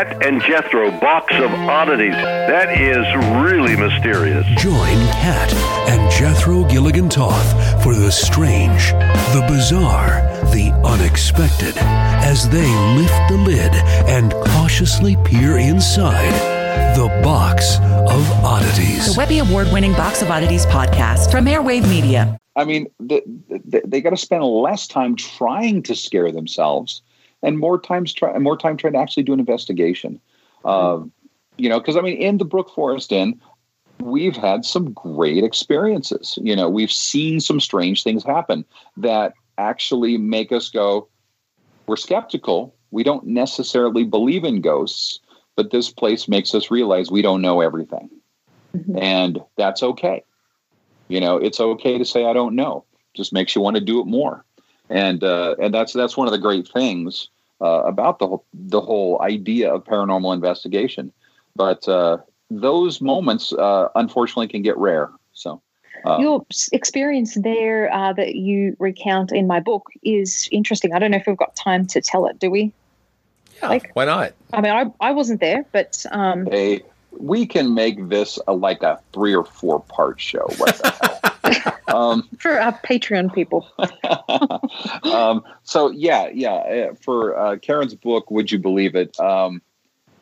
Kat and Jethro box of oddities. That is really mysterious. Join Kat and Jethro Gilligan Toth for the strange, the bizarre, the unexpected as they lift the lid and cautiously peer inside the box of oddities. The Webby Award winning Box of Oddities podcast from Airwave Media. I mean, the, the, they got to spend less time trying to scare themselves and more times try more time trying to actually do an investigation. Uh, you know, because I mean, in the Brook Forest Inn, we've had some great experiences. You know, we've seen some strange things happen that actually make us go, we're skeptical. We don't necessarily believe in ghosts, but this place makes us realize we don't know everything. Mm-hmm. And that's okay. You know, it's okay to say I don't know. Just makes you want to do it more, and uh, and that's that's one of the great things uh, about the whole, the whole idea of paranormal investigation. But uh, those moments, uh, unfortunately, can get rare. So. Uh, Your experience there uh, that you recount in my book is interesting. I don't know if we've got time to tell it, do we? Yeah, why not? I mean, I, I wasn't there, but um, Hey, we can make this a, like a three or four part show. What the hell? (laughs) (laughs) um, for our Patreon people, (laughs) um, so yeah, yeah. uh, For uh, Karen's book, would you believe it? Um,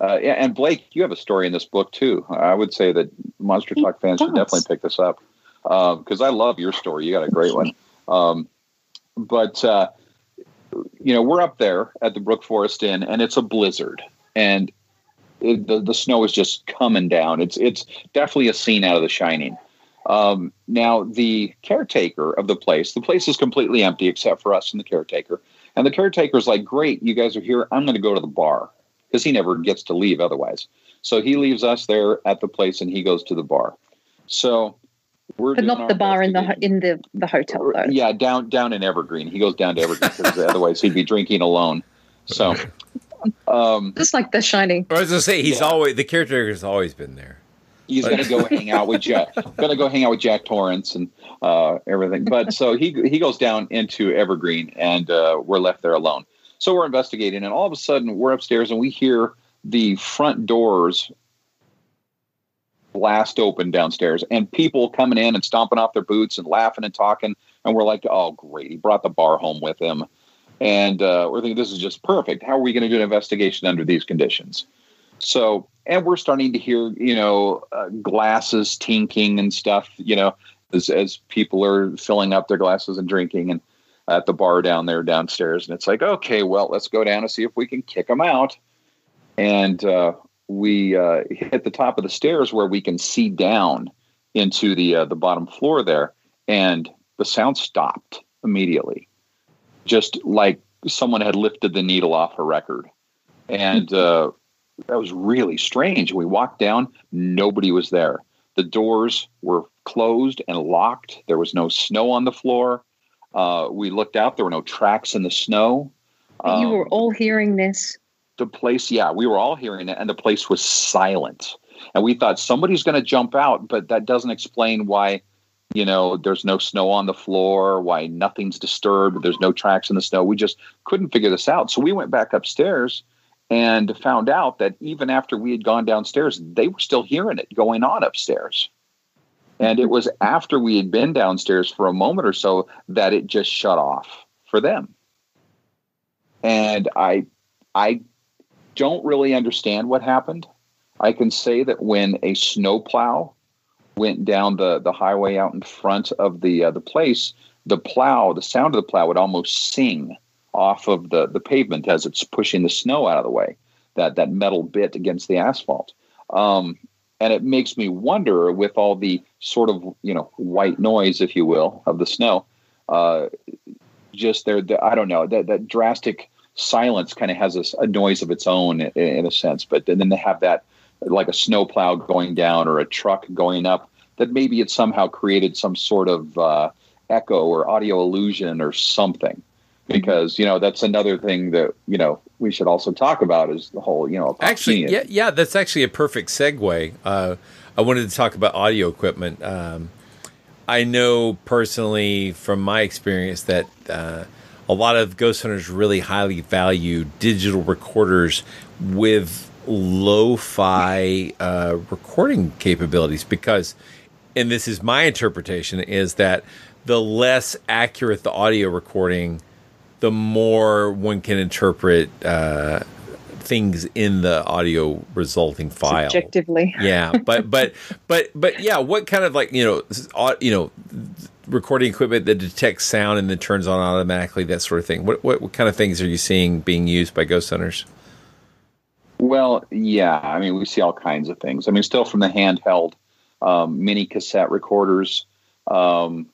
uh, and Blake, you have a story in this book too. I would say that Monster Talk fans should definitely pick this up because I love your story. You got a great one. Um, but uh, you know, we're up there at the Brook Forest Inn, and it's a blizzard, and it, the the snow is just coming down. It's it's definitely a scene out of The Shining. Um, now, the caretaker of the place, the place is completely empty except for us and the caretaker. And the caretaker's like, Great, you guys are here. I'm going to go to the bar because he never gets to leave otherwise. So he leaves us there at the place and he goes to the bar. So we're but doing not the bar in the in the the hotel though. yeah, down down in Evergreen. He goes down to Evergreen because otherwise he'd be drinking alone. So, (laughs) um, Just like The Shining. I was gonna say he's always the caretaker has always been there. He's going to go hang out with Jack. Going to go hang out with Jack Torrance and uh, everything. But so he he goes down into Evergreen, and uh, we're left there alone. So we're investigating, and all of a sudden we're upstairs, and we hear the front doors blast open downstairs, and people coming in and stomping off their boots and laughing and talking. And we're like, "Oh, great! He brought the bar home with him." And uh, we're thinking, "This is just perfect. How are we going to do an investigation under these conditions?" So, and we're starting to hear, you know, uh, glasses tinking and stuff, you know, as, as people are filling up their glasses and drinking and at the bar down there downstairs. And it's like, okay, well, let's go down and see if we can kick them out. And uh, we uh, hit the top of the stairs where we can see down into the uh, the bottom floor there, and the sound stopped immediately, just like someone had lifted the needle off a record. And uh, that was really strange. We walked down, nobody was there. The doors were closed and locked. There was no snow on the floor. Uh, we looked out, there were no tracks in the snow. But you Um, were all hearing this. the place, yeah, we were all hearing it, and the place was silent. And we thought somebody's going to jump out, but that doesn't explain why, you know, there's no snow on the floor, why nothing's disturbed, there's no tracks in the snow. We just couldn't figure this out. So we went back upstairs and found out that even after we had gone downstairs, they were still hearing it going on upstairs. And it was after we had been downstairs for a moment or so that it just shut off for them. And I I don't really understand what happened. I can say that when a snowplow went down the, the highway out in front of the uh, the place, the plow, the sound of the plow would almost sing off of the, the pavement as it's pushing the snow out of the way, that, that metal bit against the asphalt. Um, and it makes me wonder with all the sort of, you know, white noise, if you will, of the snow, uh, just there, the, I don't know, that, that drastic silence kind of has a, a noise of its own in, in a sense. But then they have that like a snowplow going down or a truck going up, that maybe it somehow created some sort of uh, echo or audio illusion or something. Because you know that's another thing that you know we should also talk about is the whole you know Actually, yeah, yeah, that's actually a perfect segue. Uh, I wanted to talk about audio equipment. Um, I know personally from my experience that uh, a lot of ghost hunters really highly value digital recorders with lo-fi uh, recording capabilities because, and this is my interpretation, is that the less accurate the audio recording, the more one can interpret uh, things in the audio resulting file Subjectively. yeah but but but but yeah what kind of like you know you know recording equipment that detects sound and then turns on automatically that sort of thing what what, what kind of things are you seeing being used by ghost hunters Well, yeah. I mean, we see all kinds of things. I mean, still from the handheld um, mini cassette recorders um,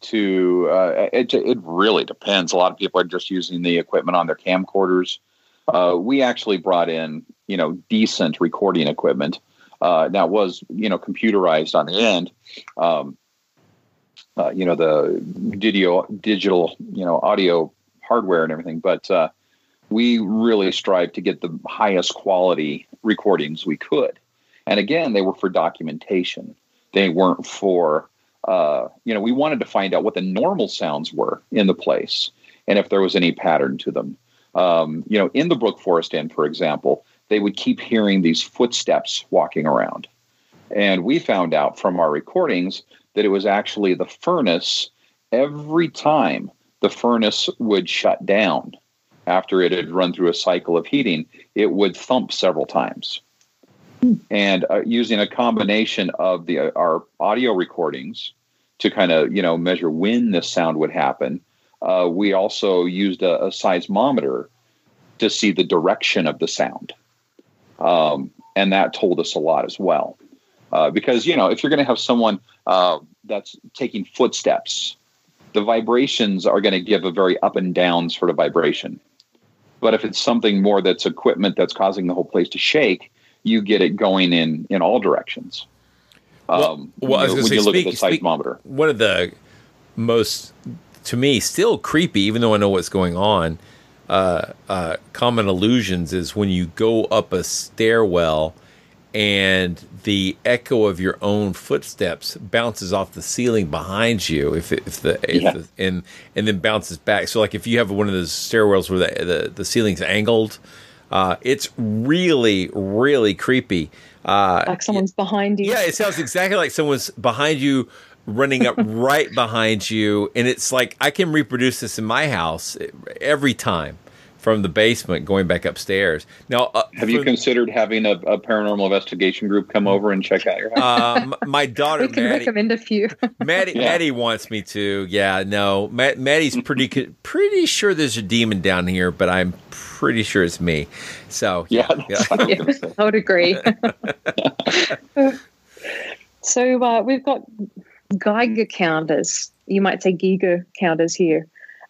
to uh, it. It really depends. A lot of people are just using the equipment on their camcorders. Uh, we actually brought in, you know, decent recording equipment. Uh, now was, you know, computerized on the end, um, uh, you know, the digital, digital, you know, audio hardware and everything. But uh, we really strive to get the highest quality recordings we could. And again, they were for documentation. They weren't for, uh, you know, we wanted to find out what the normal sounds were in the place and if there was any pattern to them. Um, you know, in the Brook Forest Inn, for example, they would keep hearing these footsteps walking around. And we found out from our recordings that it was actually the furnace every time the furnace would shut down after it had run through a cycle of heating, it would thump several times. And uh, using a combination of the uh, our audio recordings to kind of you know measure when this sound would happen, uh, we also used a, a, seismometer to see the direction of the sound, um, and that told us a lot as well. Uh, because you know if you're going to have someone uh, that's taking footsteps, the vibrations are going to give a very up and down sort of vibration. But if it's something more that's equipment that's causing the whole place to shake, you get it going in in all directions. Um, well, well when say, you look speak, at the seismometer, speak, one of the most to me still creepy, even though I know what's going on. Uh, uh, common illusions is when you go up a stairwell and the echo of your own footsteps bounces off the ceiling behind you if, if the, if yeah. the and and then bounces back so like if you have one of those stairwells where the the, the ceiling's angled uh, it's really really creepy uh, like someone's behind you. Yeah it sounds exactly like someone's behind you running up (laughs) right behind you and it's like i can reproduce this in my house every time from the basement going back upstairs. Now, uh, have you considered having a, a, paranormal investigation group come over and check out your house? Um, my daughter, (laughs) we can Maddie, recommend a few. (laughs) Maddie, yeah. Maddie wants me to. Yeah, no, Matt, Maddie's pretty (laughs) pretty sure there's a demon down here, but I'm pretty sure it's me. So yeah, yeah, yeah I would agree. so uh, we've got Geiger counters. You might say Geiger counters here.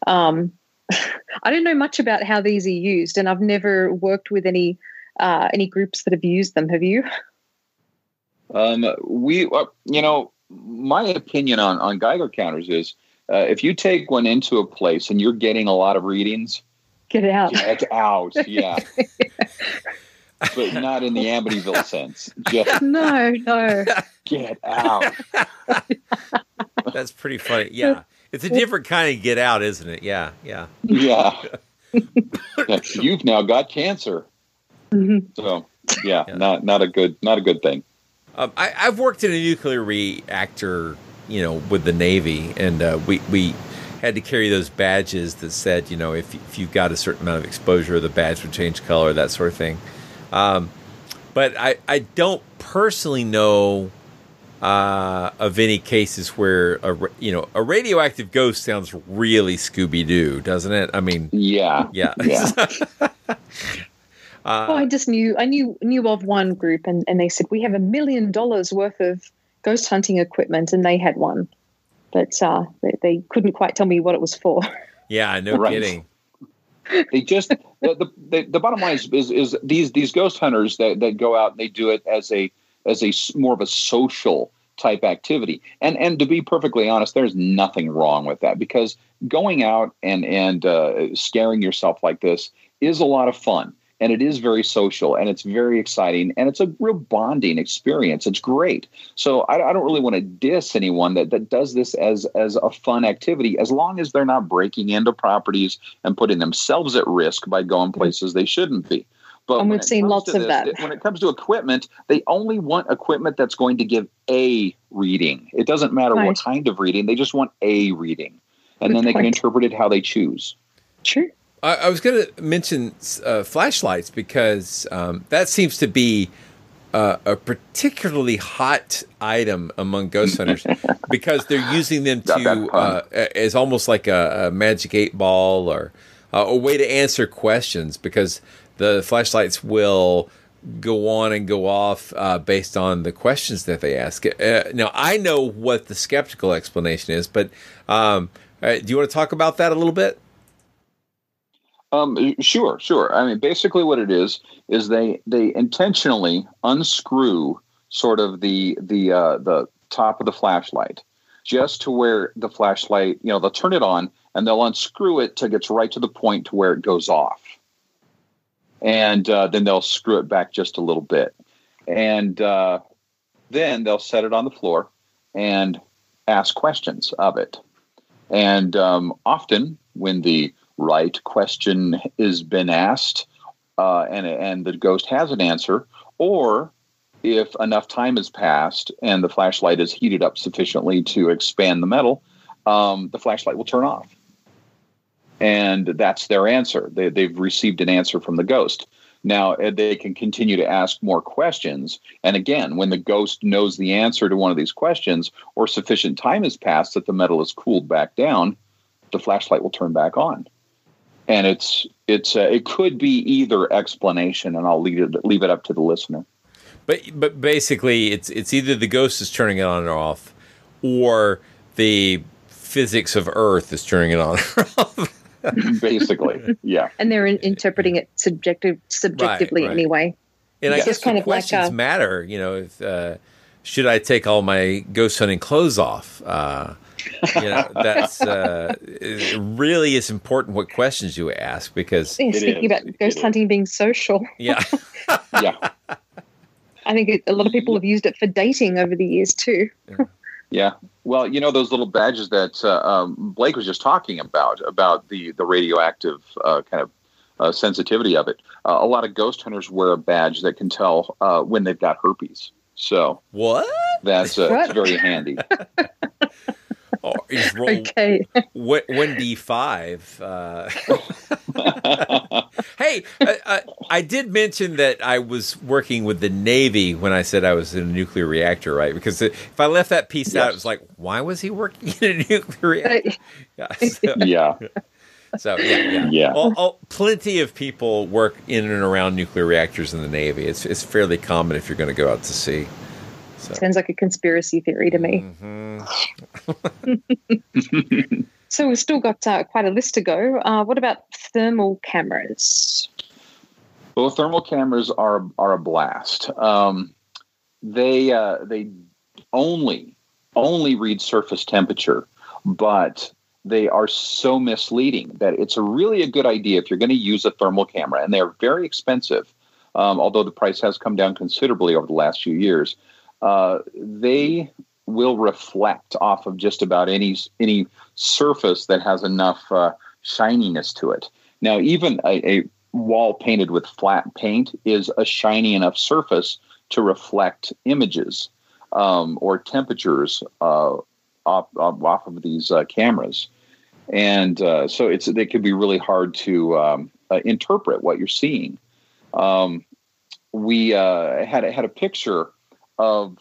Um, (laughs) I don't know much about how these are used, and I've never worked with any uh, any groups that have used them. Have you? Um, we, uh, you know, my opinion on on Geiger counters is uh, if you take one into a place and you're getting a lot of readings, get out. Get out. (laughs) Yeah. but not in the Amityville sense. Just (laughs) no, no. Get out. That's pretty funny. Yeah. It's a different kind of get out, isn't it? Yeah, yeah. (laughs) Yeah. You've now got cancer. Mm-hmm. So yeah, yeah, not not a good not a good thing. Um, I, have worked in a nuclear reactor, you know, with the Navy, and uh, we we had to carry those badges that said, you know, if if you've got a certain amount of exposure, the badge would change color, that sort of thing. Um, but I I don't personally know uh, of any cases where a you know a radioactive ghost sounds really Scooby Doo, doesn't it? I mean, yeah, yeah. yeah. (laughs) uh, well, I just knew I knew knew of one group, and, and they said we have a million dollars worth of ghost hunting equipment, and they had one, but uh, they, they couldn't quite tell me what it was for. (laughs) Yeah, no right. kidding. They just the, the, the bottom line is, is, is these these ghost hunters that, that go out and they do it as a as a more of a social type activity. And and to be perfectly honest, there's nothing wrong with that because going out and and uh, scaring yourself like this is a lot of fun. And it is very social and it's very exciting and it's a real bonding experience. It's great. So I, I don't really want to diss anyone that, that does this as, as a fun activity as long as they're not breaking into properties and putting themselves at risk by going places they shouldn't be. But and we've seen lots of this, that. When it comes to equipment, they only want equipment that's going to give a reading. It doesn't matter right. what kind of reading; they just want a reading, and Good then they point. can interpret it how they choose. Sure. I, I was going to mention uh, flashlights because um, that seems to be uh, a particularly hot item among ghost hunters (laughs) because they're using them to uh, as almost like a, a magic eight ball or uh, a way to answer questions because the flashlights will go on and go off uh, based on the questions that they ask. Uh, now, I know what the skeptical explanation is, but um, uh, do you want to talk about that a little bit? Um, sure, sure. I mean, basically, what it is is they they intentionally unscrew sort of the the uh, the top of the flashlight just to where the flashlight, you know, they'll turn it on and they'll unscrew it it gets right to the point to where it goes off. And uh, then they'll screw it back just a little bit. And uh, then they'll set it on the floor and ask questions of it. And um, often, when the right question has been asked uh, and, and the ghost has an answer, or if enough time has passed and the flashlight is heated up sufficiently to expand the metal, um, the flashlight will turn off. And that's their answer. They, they've received an answer from the ghost. Now uh, they can continue to ask more questions. And again, when the ghost knows the answer to one of these questions or sufficient time has passed that the metal is cooled back down, the flashlight will turn back on. And it's it's uh, it could be either explanation, and I'll leave it leave it up to the listener. But but basically, it's it's either the ghost is turning it on or off, or the physics of Earth is turning it on or (laughs) off. (laughs) basically, yeah. And they're in, interpreting it subjective, subjectively Right, right. anyway. And I It's guess just kind the of like questions a- matter. You know, if, uh, should I take all my ghost hunting clothes off? Uh, you know, (laughs) that's uh, it really is important what questions you ask because Yeah, speaking about ghost hunting being social, yeah, (laughs) yeah, I think it, a lot of people have used it for dating over the years too. Yeah. Well, you know those little badges that uh, um, Blake was just talking about about the the radioactive uh, kind of uh, sensitivity of it. Uh, a lot of ghost hunters wear a badge that can tell uh, when they've got herpes. So what? That's uh, What? it's very handy. (laughs) or is roll Okay. one d five. Uh, (laughs) hey, I, I, I did mention that I was working with the Navy when I said I was in a nuclear reactor, right? Because if I left that piece out, it was like, why was he working in a nuclear reactor? Yeah. So, (laughs) yeah. (laughs) so yeah, yeah, Yeah. All, all, plenty of people work in and around nuclear reactors in the Navy. It's it's fairly common if you're going to go out to sea. So. Sounds like a conspiracy theory to me. Mhm. (laughs) So we've still got uh, quite a list to go. Uh, what about thermal cameras? Well, thermal cameras are are a blast. Um, they uh, they only only read surface temperature, but they are so misleading that it's a really a good idea if you're going to use a thermal camera, and they're very expensive. Um, although the price has come down considerably over the last few years, uh, they will reflect off of just about any any surface that has enough uh, shininess to it. Now, even a, a wall painted with flat paint is a shiny enough surface to reflect images um, or temperatures uh, off, off of these uh, cameras, and uh, so it's they could be really hard to um, uh, interpret what you're seeing. Um, we had had a picture of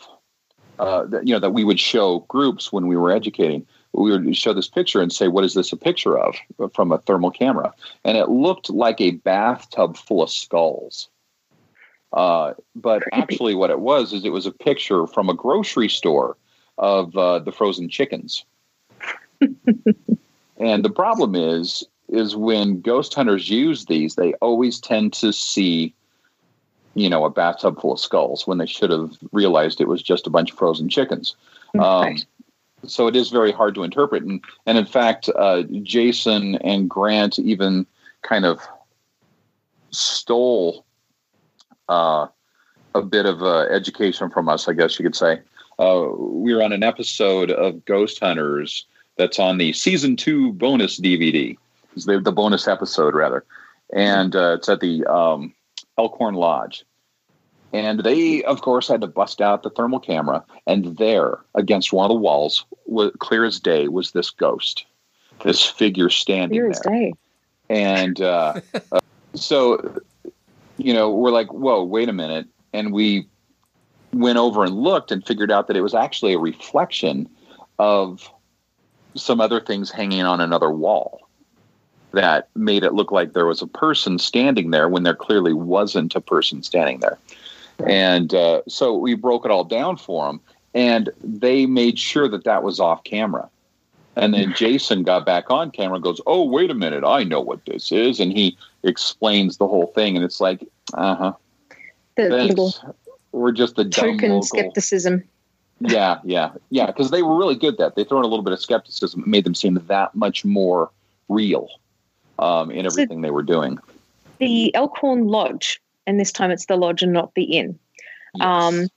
uh, that, you know that we would show groups when we were educating. We would show this picture and say, "What is this a picture of?" from a thermal camera, and it looked like a bathtub full of skulls. Uh, but actually, what it was is it was a picture from a grocery store of uh, the frozen chickens. (laughs) and the problem is, is when ghost hunters use these, they always tend to see you know, a bathtub full of skulls when they should have realized it was just a bunch of frozen chickens. Um, so it is very hard to interpret. And, and in fact, uh, Jason and Grant even kind of stole uh, a bit of uh, education from us, I guess you could say. Uh, we were on an episode of Ghost Hunters that's on the season two bonus DVD. The, the bonus episode, rather. And uh, it's at the um, Elkhorn Lodge. And they, of course, had to bust out the thermal camera. And there, against one of the walls, wa- clear as day, was this ghost, this figure standing Clear as there. day. And uh, (laughs) uh, so, you know, we're like, whoa, wait a minute. And we went over and looked and figured out that it was actually a reflection of some other things hanging on another wall that made it look like there was a person standing there when there clearly wasn't a person standing there. And uh, so we broke it all down for them, and they made sure that that was off camera. And then (laughs) Jason got back on camera and goes, Oh, wait a minute, I know what this is. And he explains the whole thing. And it's like, uh huh. The little We're just the token skepticism. Yeah, yeah, yeah. Because they were really good at that. They throw in a little bit of skepticism. It made them seem that much more real um, in everything they were doing. The Elkhorn Lodge, and this time it's the lodge and not the inn. Um,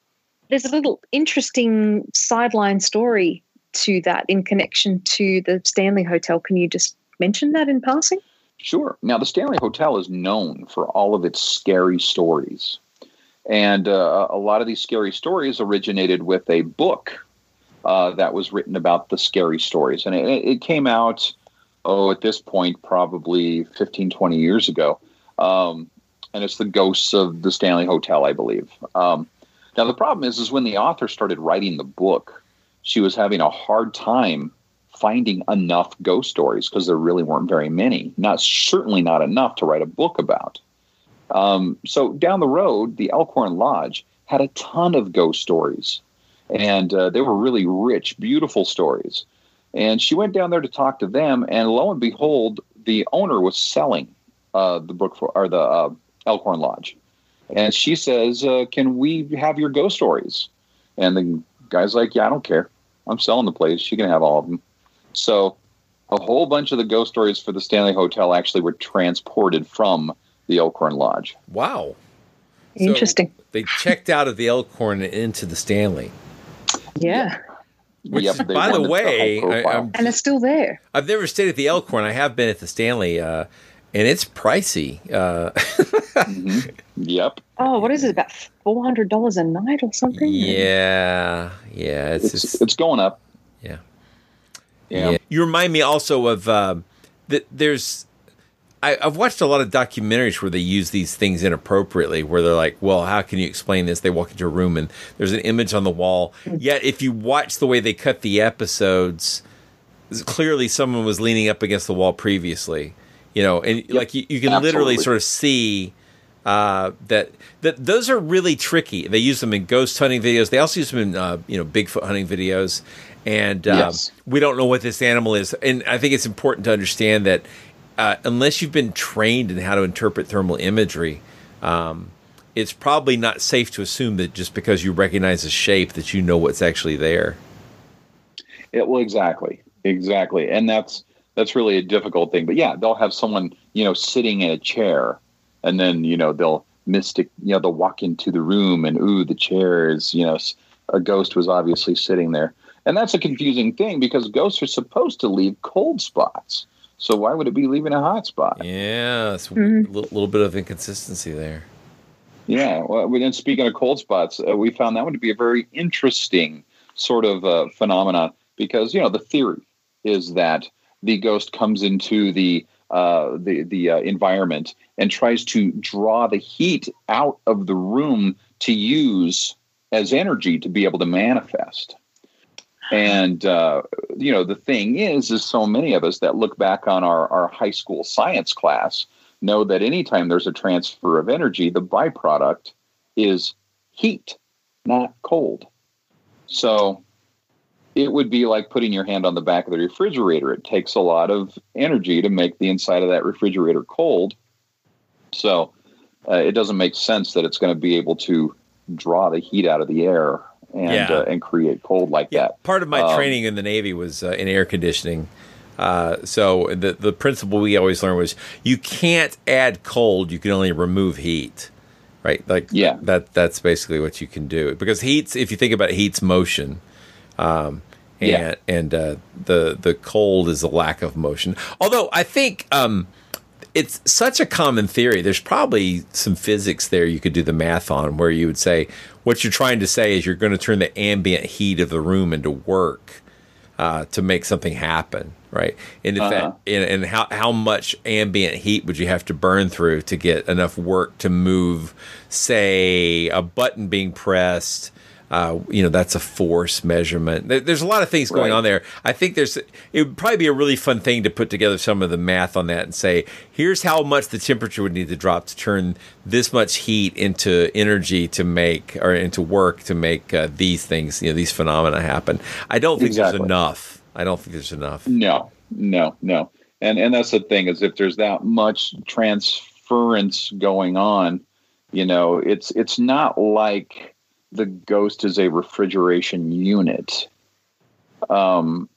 there's a little interesting sideline story to that in connection to the Stanley Hotel. Can you just mention that in passing? Sure. Now, the Stanley Hotel is known for all of its scary stories. And uh, a lot of these scary stories originated with a book uh, that was written about the scary stories. And it, it, came out, oh, at this point, probably 15, 20 years ago. Um, and it's the ghosts of the Stanley Hotel, I believe. Um, now, the problem is, is when the author started writing the book, she was having a hard time finding enough ghost stories because there really weren't very many. Not certainly not enough to write a book about. Um, so down the road, the Elkhorn Lodge had a ton of ghost stories, and uh, they were really rich, beautiful stories. And she went down there to talk to them, and lo and behold, the owner was selling uh, the book for, or the uh, Elkhorn Lodge, and she says, uh, "Can we have your ghost stories?" And the guy's like, "Yeah, I don't care. I'm selling the place. She can have all of them." So, a whole bunch of the ghost stories for the Stanley Hotel actually were transported from the Elkhorn Lodge. Wow. Interesting. So they checked out of the Elkhorn into the Stanley. Yeah. Which, Yep, by the wanted the way, I. I'm, And it's still there. I've never stayed at the Elkhorn. I have been at the Stanley, uh, and it's pricey. Uh, Yep. Oh, what is it? About four hundred dollars a night or something? yeah, yeah. It's, It's, it's, it's going up. yeah. Yeah. Yeah. You remind me also of uh, that. There's. I, I've watched a lot of documentaries where they use these things inappropriately, where they're like, "Well, how can you explain this?" They walk into a room and there's an image on the wall. Yet, if you watch the way they cut the episodes, clearly someone was leaning up against the wall previously. You know, and like you, you can literally sort of see uh, that that those are really tricky. They use them in ghost hunting videos. They also use them in uh, you know Bigfoot hunting videos. And uh, Yes. we don't know what this animal is. And I think it's important to understand that uh, unless you've been trained in how to interpret thermal imagery, um, it's probably not safe to assume that just because you recognize a shape that you know what's actually there. It well, exactly, exactly, and that's that's really a difficult thing. But yeah, they'll have someone you know sitting in a chair, and then you know they'll mystic, you know, they'll walk into the room, and ooh, the chair is you know a ghost was obviously sitting there, and that's a confusing thing because ghosts are supposed to leave cold spots. So why would it be leaving a hot spot? Yeah, it's a little, little bit of inconsistency there. Yeah. Well, we- then speaking of cold spots, uh, we found that one to be a very interesting sort of uh, phenomenon because you know the theory is that the ghost comes into the uh, the the uh, environment and tries to draw the heat out of the room to use as energy to be able to manifest. And uh, you know the thing is, is so many of us that look back on our, our high school science class know that anytime there's a transfer of energy, the byproduct is heat, not cold. So it would be like putting your hand on the back of the refrigerator. It takes a lot of energy to make the inside of that refrigerator cold. So uh, it doesn't make sense that it's going to be able to draw the heat out of the air and Yeah. uh, and create cold like that. Part of my Um, training in the Navy was uh, in air conditioning. Uh, so the the principle we always learned was you can't add cold; you can only remove heat. Right? Like Yeah. that that's basically what you can do because heat's if you think about it, heat's motion. Um, and Yeah. and uh, the the cold is a lack of motion. Although I think um, it's such a common theory. There's probably some physics there you could do the math on, where you would say what you're trying to say is you're going to turn the ambient heat of the room into work uh, to make something happen, right? And in Uh-huh. fact, and, and how how much ambient heat would you have to burn through to get enough work to move, say, a button being pressed? Uh, you know, that's a force measurement. There, there's a lot of things going Right. on there. I think there's it would probably be a really fun thing to put together some of the math on that and say, here's how much the temperature would need to drop to turn this much heat into energy to make or into work to make uh, these things, you know, these phenomena happen. I don't think there's enough. I don't think there's enough. No, no, no. And and that's the thing is if there's that much transference going on, you know, it's it's not like the ghost is a refrigeration unit. Um,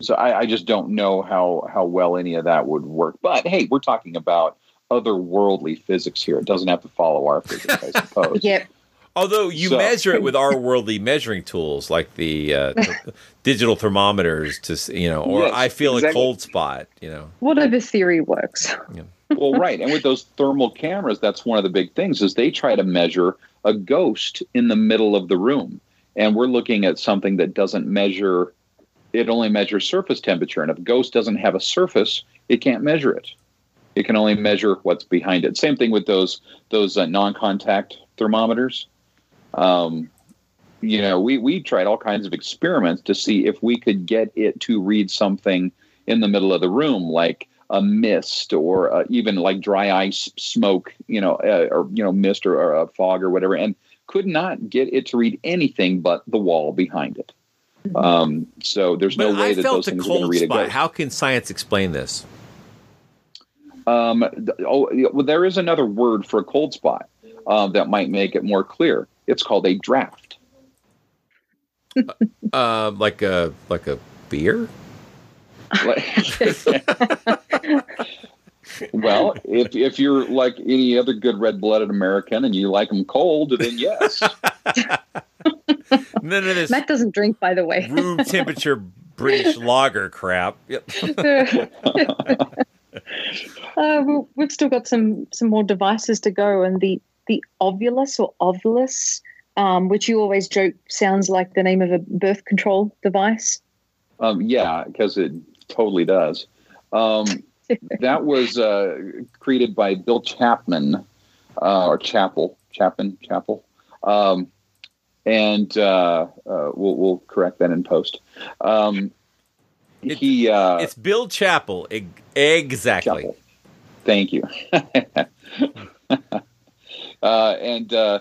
so I, I just don't know how how well any of that would work. But hey, we're talking about otherworldly physics here. It doesn't have to follow our physics, I (laughs) suppose. yep. Although you So- measure it with our worldly measuring tools like the uh, (laughs) th- digital thermometers to you know, or Yes, I feel exactly. a cold spot, you know. Whatever theory works. Well, right. And with those thermal cameras, that's one of the big things is they try to measure a ghost in the middle of the room. And we're looking at something that doesn't measure it only measures surface temperature. And if a ghost doesn't have a surface, it can't measure it. It can only measure what's behind it. Same thing with those those uh, non-contact thermometers. Um, you know, we we tried all kinds of experiments to see if we could get it to read something in the middle of the room, like a mist or uh, even like dry ice, smoke, you know, uh, or you know, mist or, or a fog or whatever, and could not get it to read anything but the wall behind it. Um, so there's no way I that those a things are going to cold read a spot. ghost. How can science explain this? Um, th- oh, well, there is another word for a cold spot uh, that might make it more clear. It's called a draft. (laughs) Uh, like a like a beer? (laughs) well, if if you're like any other good red-blooded American and you like them cold, then yes. (laughs) None of this Matt doesn't drink, by the way. room temperature British (laughs) lager crap. Yep. Uh, we- we've still got some some more devices to go, and the the ovulus or ovulus, um, which you always joke sounds like the name of a birth control device. Um, yeah, because it totally does. Um, (laughs) that was uh, created by Bill Chapman uh, or Chapel, Chapman, Chapel, um, and uh, uh, we'll, we'll correct that in post. Um, he uh, it's Bill Chappell. e- Exactly. Thank you. (laughs) uh, and uh,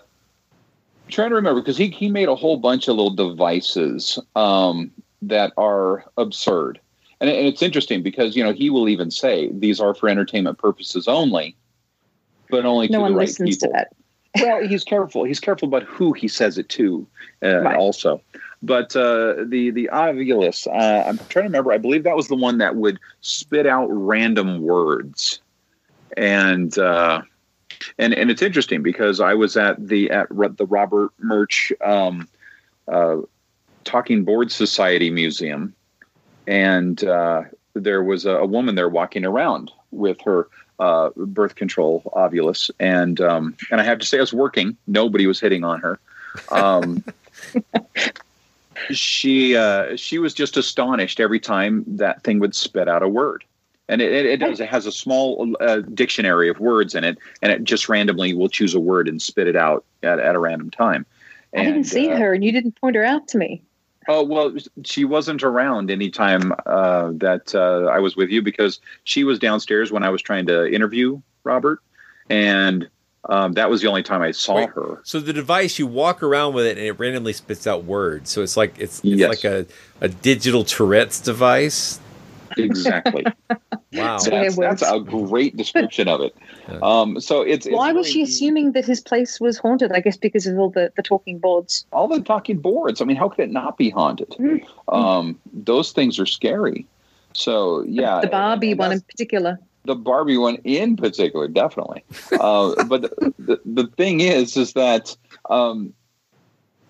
trying to remember because he, he made a whole bunch of little devices um, that are absurd. And, and it's interesting because, you know, he will even say these are for entertainment purposes only, but only No to the right people. to that. (laughs) well, he's careful. He's careful about who he says it to, uh, also. But uh, the the Ovilus, uh, I'm trying to remember. I believe that was the one that would spit out random words, and uh, and and it's interesting because I was at the at the Robert Murch um, uh, Talking Board Society Museum, and uh, there was a, a woman there walking around with her uh, birth control ovulus, and um, and I have to say, I was working. Nobody was hitting on her. Um, (laughs) she uh, she was just astonished every time that thing would spit out a word. And it, it, it does. It has a small uh, dictionary of words in it, and it just randomly will choose a word and spit it out at, at a random time. I didn't see uh, her, and you didn't point her out to me. Oh well, she wasn't around anytime uh, that uh, I was with you because she was downstairs when I was trying to interview Robert, and um, that was the only time I saw Wait, her. So the device you walk around with it and it randomly spits out words. So it's like it's, it's Yes. like a, a digital Tourette's device. Exactly. (laughs) Wow. So that's, that's a great description of it. Um, so it's, it's Why was she assuming that his place was haunted? I guess because of all the, the talking boards. all the talking boards. I mean, how could it not be haunted? Um, those things are scary. So yeah, the Barbie and one in particular. the Barbie one in particular, definitely. Uh, (laughs) but the, the, the thing is, is that um,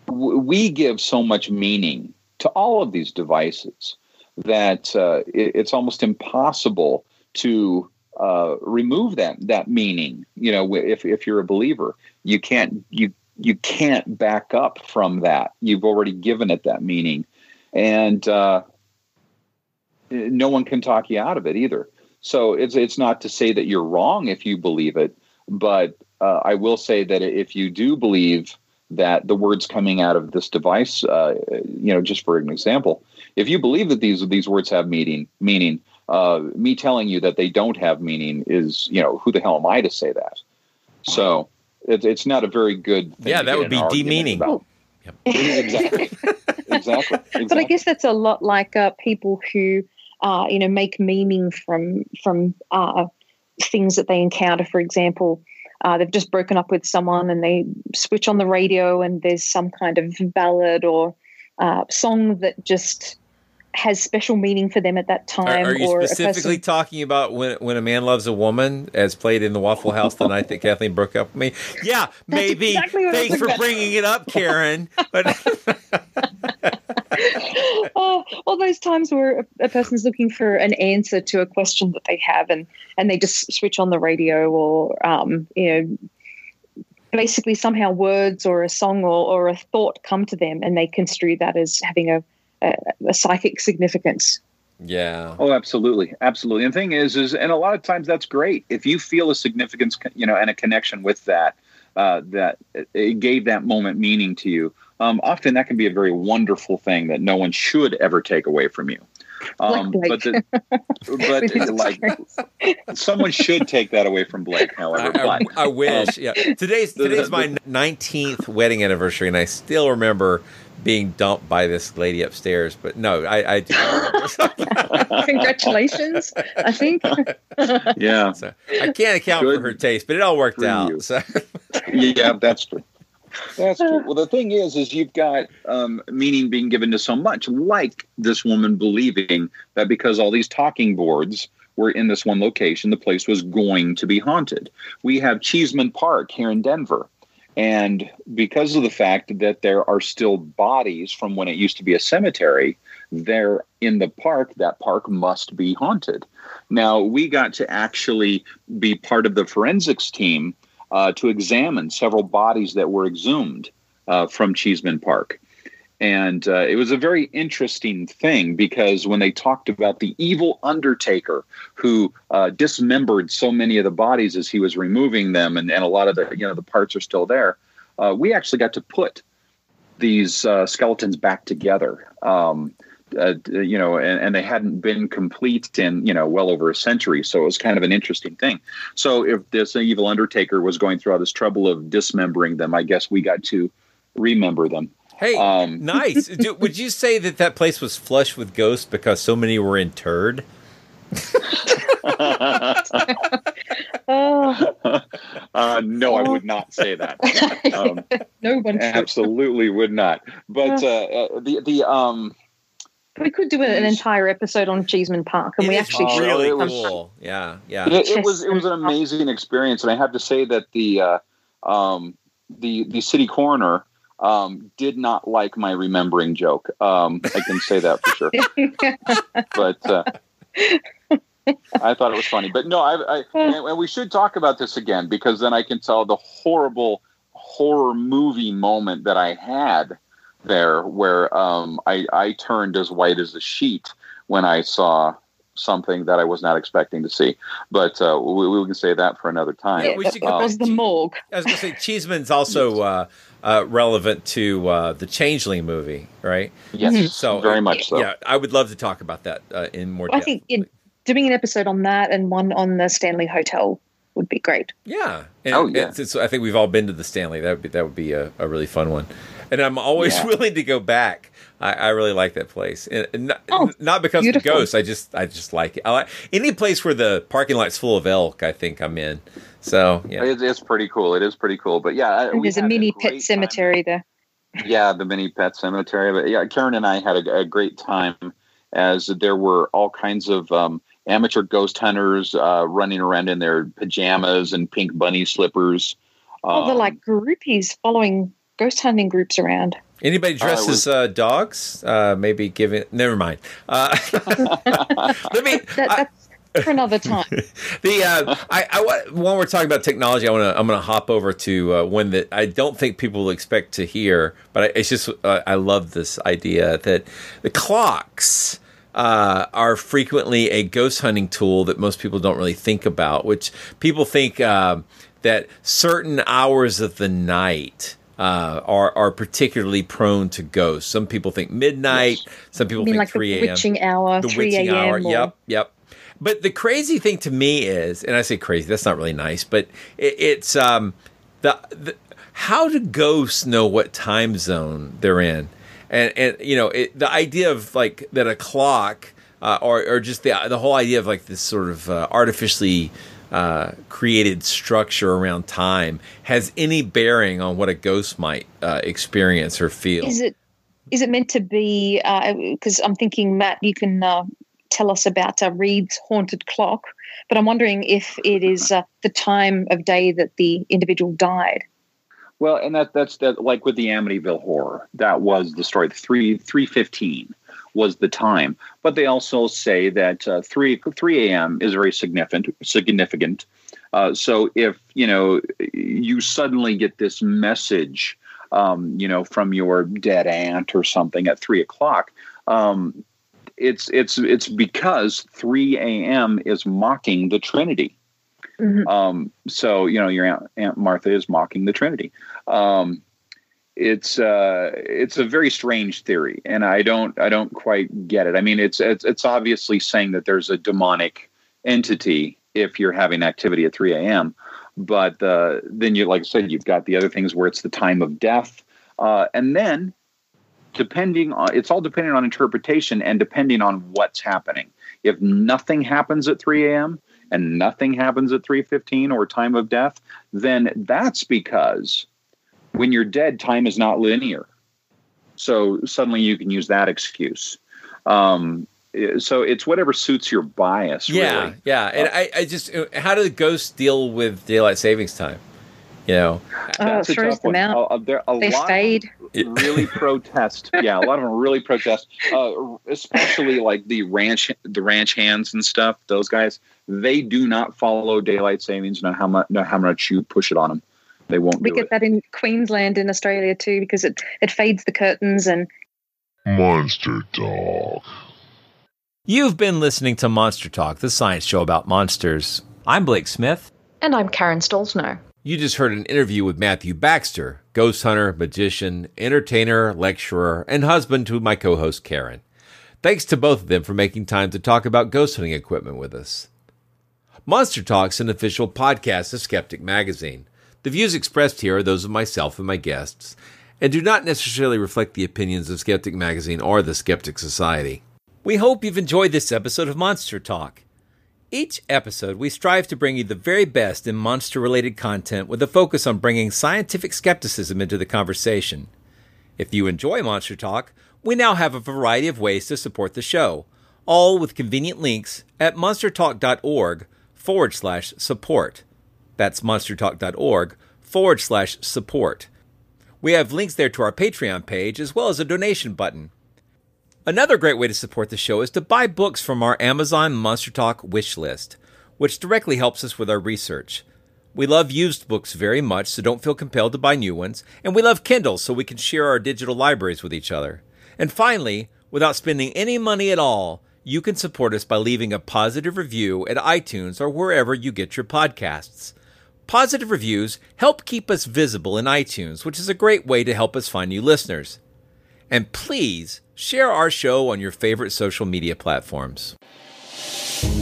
w- we give so much meaning to all of these devices that uh, it, it's almost impossible to uh, remove that that meaning. You know, if if you're a believer, you can't you you can't back up from that. You've already given it that meaning, and uh, no one can talk you out of it either. So it's it's not to say that you're wrong if you believe it, but uh, I will say that if you do believe that the words coming out of this device, uh, you know, just for an example, if you believe that these these words have meaning, meaning, uh, me telling you that they don't have meaning is, you know, who the hell am I to say that? So it's it's not a very good. Thing Yeah, to that get would an be argument demeaning. about. (laughs) exactly, exactly, (laughs) But I guess that's a lot like uh, people who, uh, you know, make meaning from from uh, things that they encounter. For example, uh, they've just broken up with someone and they switch on the radio and there's some kind of ballad or uh, song that just has special meaning for them at that Are, time. are you or specifically person- talking about when when a man loves a woman, as played in the Waffle House the night that Kathleen broke up with me? Yeah, maybe. exactly Thanks for gonna- bringing it up, Karen. But (laughs) oh, all those times where a, a person's looking for an answer to a question that they have, and and they just switch on the radio, or um, you know, basically somehow words or a song or, or a thought come to them, and they construe that as having a a, a psychic significance. yeah, Oh, absolutely, absolutely. And the thing is, is and a lot of times that's great if you feel a significance, you know, and a connection with that. Uh, that it gave that moment meaning to you. Um, often that can be a very wonderful thing that no one should ever take away from you. Um, (laughs) Like but the, but like someone should take that away from Blake. However, I, but, I wish. um, yeah, today's the- today's the- my nineteenth wedding anniversary, and I still remember being dumped by this lady upstairs. But no, I, I do. (laughs) Congratulations, I think. (laughs) yeah, So I can't account for her taste, but it all worked for out. So (laughs) yeah, that's true. That's true. Well, the thing is, is you've got um, meaning being given to so much, like this woman believing that because all these talking boards were in this one location, the place was going to be haunted. We have Cheeseman Park here in Denver. And because of the fact that there are still bodies from when it used to be a cemetery, there in the park, that park must be haunted. Now, we got to actually be part of the forensics team uh, to examine several bodies that were exhumed uh, from Cheeseman Park. And uh, it was a very interesting thing because when they talked about the evil undertaker who uh, dismembered so many of the bodies as he was removing them, and, and a lot of the you know the parts are still there, uh, we actually got to put these uh, skeletons back together. Um, uh, you know, and, and they hadn't been complete in you know well over a century, so it was kind of an interesting thing. So if this evil undertaker was going through all this trouble of dismembering them, I guess we got to remember them. Hey, Um, nice. Do, would you say that that place was flush with ghosts because so many were interred? Oh, (laughs) uh, no, I would not say that. (laughs) Um, no one absolutely would not. But uh, uh, the the um, We could do an entire episode on Cheeseman Park, and It we is actually should. really it was- cool. Yeah, yeah. it, it was it was an amazing experience, and I have to say that the uh, um, the the city coroner um, did not like my remembering joke. Um, I can say that for sure. (laughs) but uh, I thought it was funny. But no, I, I and, and we should talk about this again because then I can tell the horrible horror movie moment that I had there, where um, I, I turned as white as a sheet when I saw something that I was not expecting to see. But uh, we, we can say that for another time. Yeah, we should that go was the morgue. I was going to say Cheeseman's also uh, uh, relevant to uh, the Changeling movie, right? Yes, So very much so. Yeah, I would love to talk about that uh, in more detail. I think in, doing an episode on that and one on the Stanley Hotel would be great. Yeah. And Oh, yeah. It's, it's, I think we've all been to the Stanley. That would be that would be a, a really fun one. And I'm always Yeah. (laughs) willing to go back. I, I really like that place, and, and not, Oh, not because beautiful. of ghosts. I just I just like it. I like any place where the parking lot's full of elk. I think I'm in. So yeah, It, it's pretty cool. It is pretty cool. But yeah, And there's a mini great pet time. cemetery there. Yeah, the mini pet cemetery. But yeah, Karen and I had a, a great time as there were all kinds of um, amateur ghost hunters uh, running around in their pajamas and pink bunny slippers. oh, they're Um, like groupies following ghost hunting groups around. Anybody dressed Uh, as uh, dogs? Uh, maybe giving. Never mind. Uh, (laughs) let me. That, I- that's for another time. (laughs) the uh, I, I wa- when we're talking about technology, I want to I'm going to hop over to uh, one that I don't think people will expect to hear, but I, it's just uh, I love this idea that the clocks. Uh, are frequently a ghost hunting tool that most people don't really think about. Which people think um that certain hours of the night uh, are are particularly prone to ghosts. Some people think midnight. Some people think like the three a.m. witching hour, the 3 witching hour. a.m. or- Yep, yep. But the crazy thing to me is, and I say crazy, that's not really nice, but it, it's um, the, the how do ghosts know what time zone they're in, and and you know it, the idea of like that a clock uh, or or just the the whole idea of like this sort of uh, artificially. Uh, created structure around time has any bearing on what a ghost might uh, experience or feel. Is it is it meant to be? Because I'm thinking, Matt, you can uh, tell us about uh, Reed's haunted clock, but I'm wondering if it is uh, the time of day that the individual died. Well, and that that's that like with the Amityville horror, that was the story. Three three fifteen was the time, but they also say that uh, three three a.m. is very significant. Significant. Uh, so if you know you suddenly get this message, um, you know, from your dead aunt or something at three o'clock, um, it's it's it's because three a.m. is mocking the Trinity. Mm-hmm. Um, so you know your aunt, aunt, Martha is mocking the Trinity. Um, it's uh, it's a very strange theory, and I don't I don't quite get it. I mean, it's it's, it's obviously saying that there's a demonic entity if you're having activity at 3 a.m. But uh, then you, like I said, you've got the other things where it's the time of death, uh, and then depending on it's all dependent on interpretation and depending on what's happening. If nothing happens at 3 a.m and nothing happens at 315 or time of death, then that's because when you're dead, time is not linear. So suddenly you can use that excuse. Um, so it's whatever suits your bias. Yeah, really. yeah. And uh, I, I just, how do the ghosts deal with daylight savings time? You know, oh, it throws them out. Uh, there, they fade. Really (laughs) protest. Yeah, a lot of them really protest. Uh, especially like the ranch, the ranch hands and stuff. Those guys, they do not follow daylight savings. No how much, no how much you push it on them, they won't. We get it. that in Queensland, in Australia too, because it it fades the curtains and. Monster Talk. You've been listening to Monster Talk, the science show about monsters. I'm Blake Smith. And I'm Karen Stollznow. You just heard an interview with Mathew Baxter, ghost hunter, magician, entertainer, lecturer, and husband to my co host Karen. Thanks to both of them for making time to talk about ghost hunting equipment with us. Monster Talk's an official podcast of Skeptic Magazine. The views expressed here are those of myself and my guests, and do not necessarily reflect the opinions of Skeptic Magazine or the Skeptic Society. We hope you've enjoyed this episode of Monster Talk. Each episode, we strive to bring you the very best in monster related content with a focus on bringing scientific skepticism into the conversation. If you enjoy Monster Talk, we now have a variety of ways to support the show, all with convenient links at monstertalk.org forward slash support. That's monstertalk.org forward slash support. We have links there to our Patreon page as well as a donation button. Another great way to support the show is to buy books from our Amazon Monster Talk wish list, which directly helps us with our research. We love used books very much, so don't feel compelled to buy new ones, and we love Kindle so we can share our digital libraries with each other. And finally, without spending any money at all, you can support us by leaving a positive review at iTunes or wherever you get your podcasts. Positive reviews help keep us visible in iTunes, which is a great way to help us find new listeners. And please share our show on your favorite social media platforms.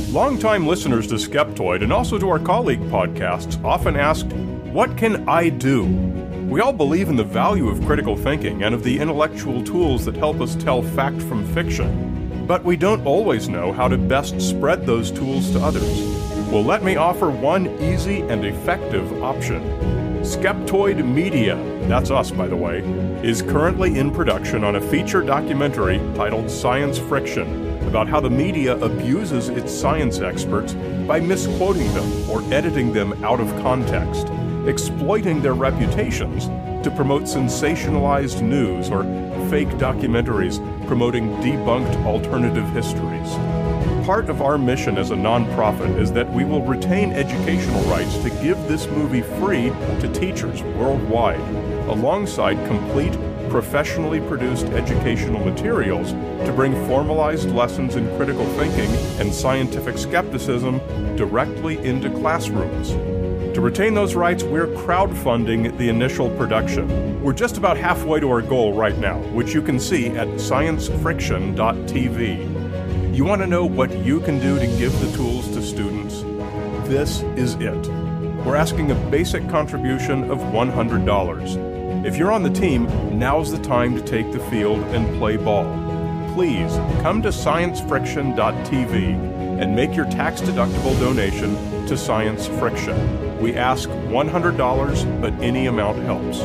Longtime listeners to Skeptoid and also to our colleague podcasts often asked, What can I do? We all believe in the value of critical thinking and of the intellectual tools that help us tell fact from fiction. But we don't always know how to best spread those tools to others. Well, let me offer one easy and effective option. Skeptoid Media, that's us by the way, is currently in production on a feature documentary titled Science Friction about how the media abuses its science experts by misquoting them or editing them out of context, exploiting their reputations to promote sensationalized news or fake documentaries promoting debunked alternative histories. Part of our mission as a nonprofit is that we will retain educational rights to give this movie free to teachers worldwide, alongside complete, professionally produced educational materials to bring formalized lessons in critical thinking and scientific skepticism directly into classrooms. To retain those rights, we're crowdfunding the initial production. We're just about halfway to our goal right now, which you can see at sciencefriction.tv. You want to know what you can do to give the tools to students? This is it. We're asking a basic contribution of $100. If you're on the team, now's the time to take the field and play ball. Please come to sciencefriction.tv and make your tax deductible donation to Science Friction. We ask $100, but any amount helps.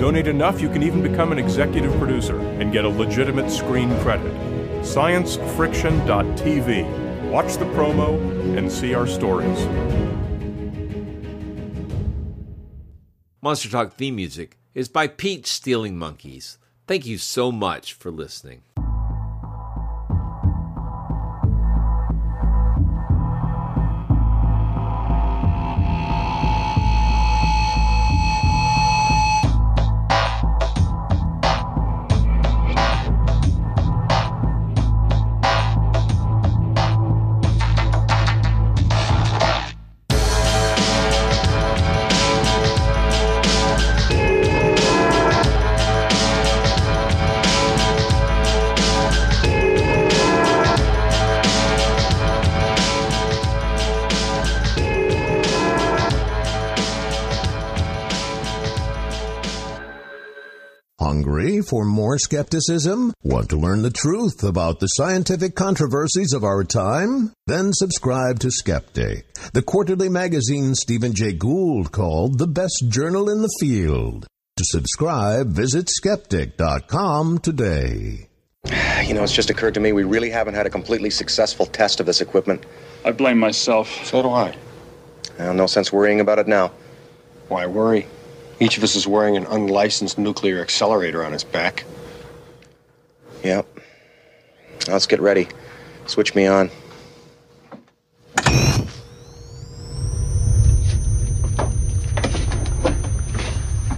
Donate enough, you can even become an executive producer and get a legitimate screen credit. ScienceFriction.tv. Watch the promo and see our stories. Monster Talk theme music is by Peach Stealing Monkeys. Thank you so much for listening. Skepticism? Want to learn the truth about the scientific controversies of our time? Then subscribe to Skeptic, the quarterly magazine Stephen Jay Gould called the best journal in the field. To subscribe, visit skeptic.com today. You know, it's just occurred to me we really haven't had a completely successful test of this equipment. I blame myself. So do I. Well, no sense worrying about it now. Why worry? Each of us is wearing an unlicensed nuclear accelerator on his back. Yep. Let's get ready. Switch me on.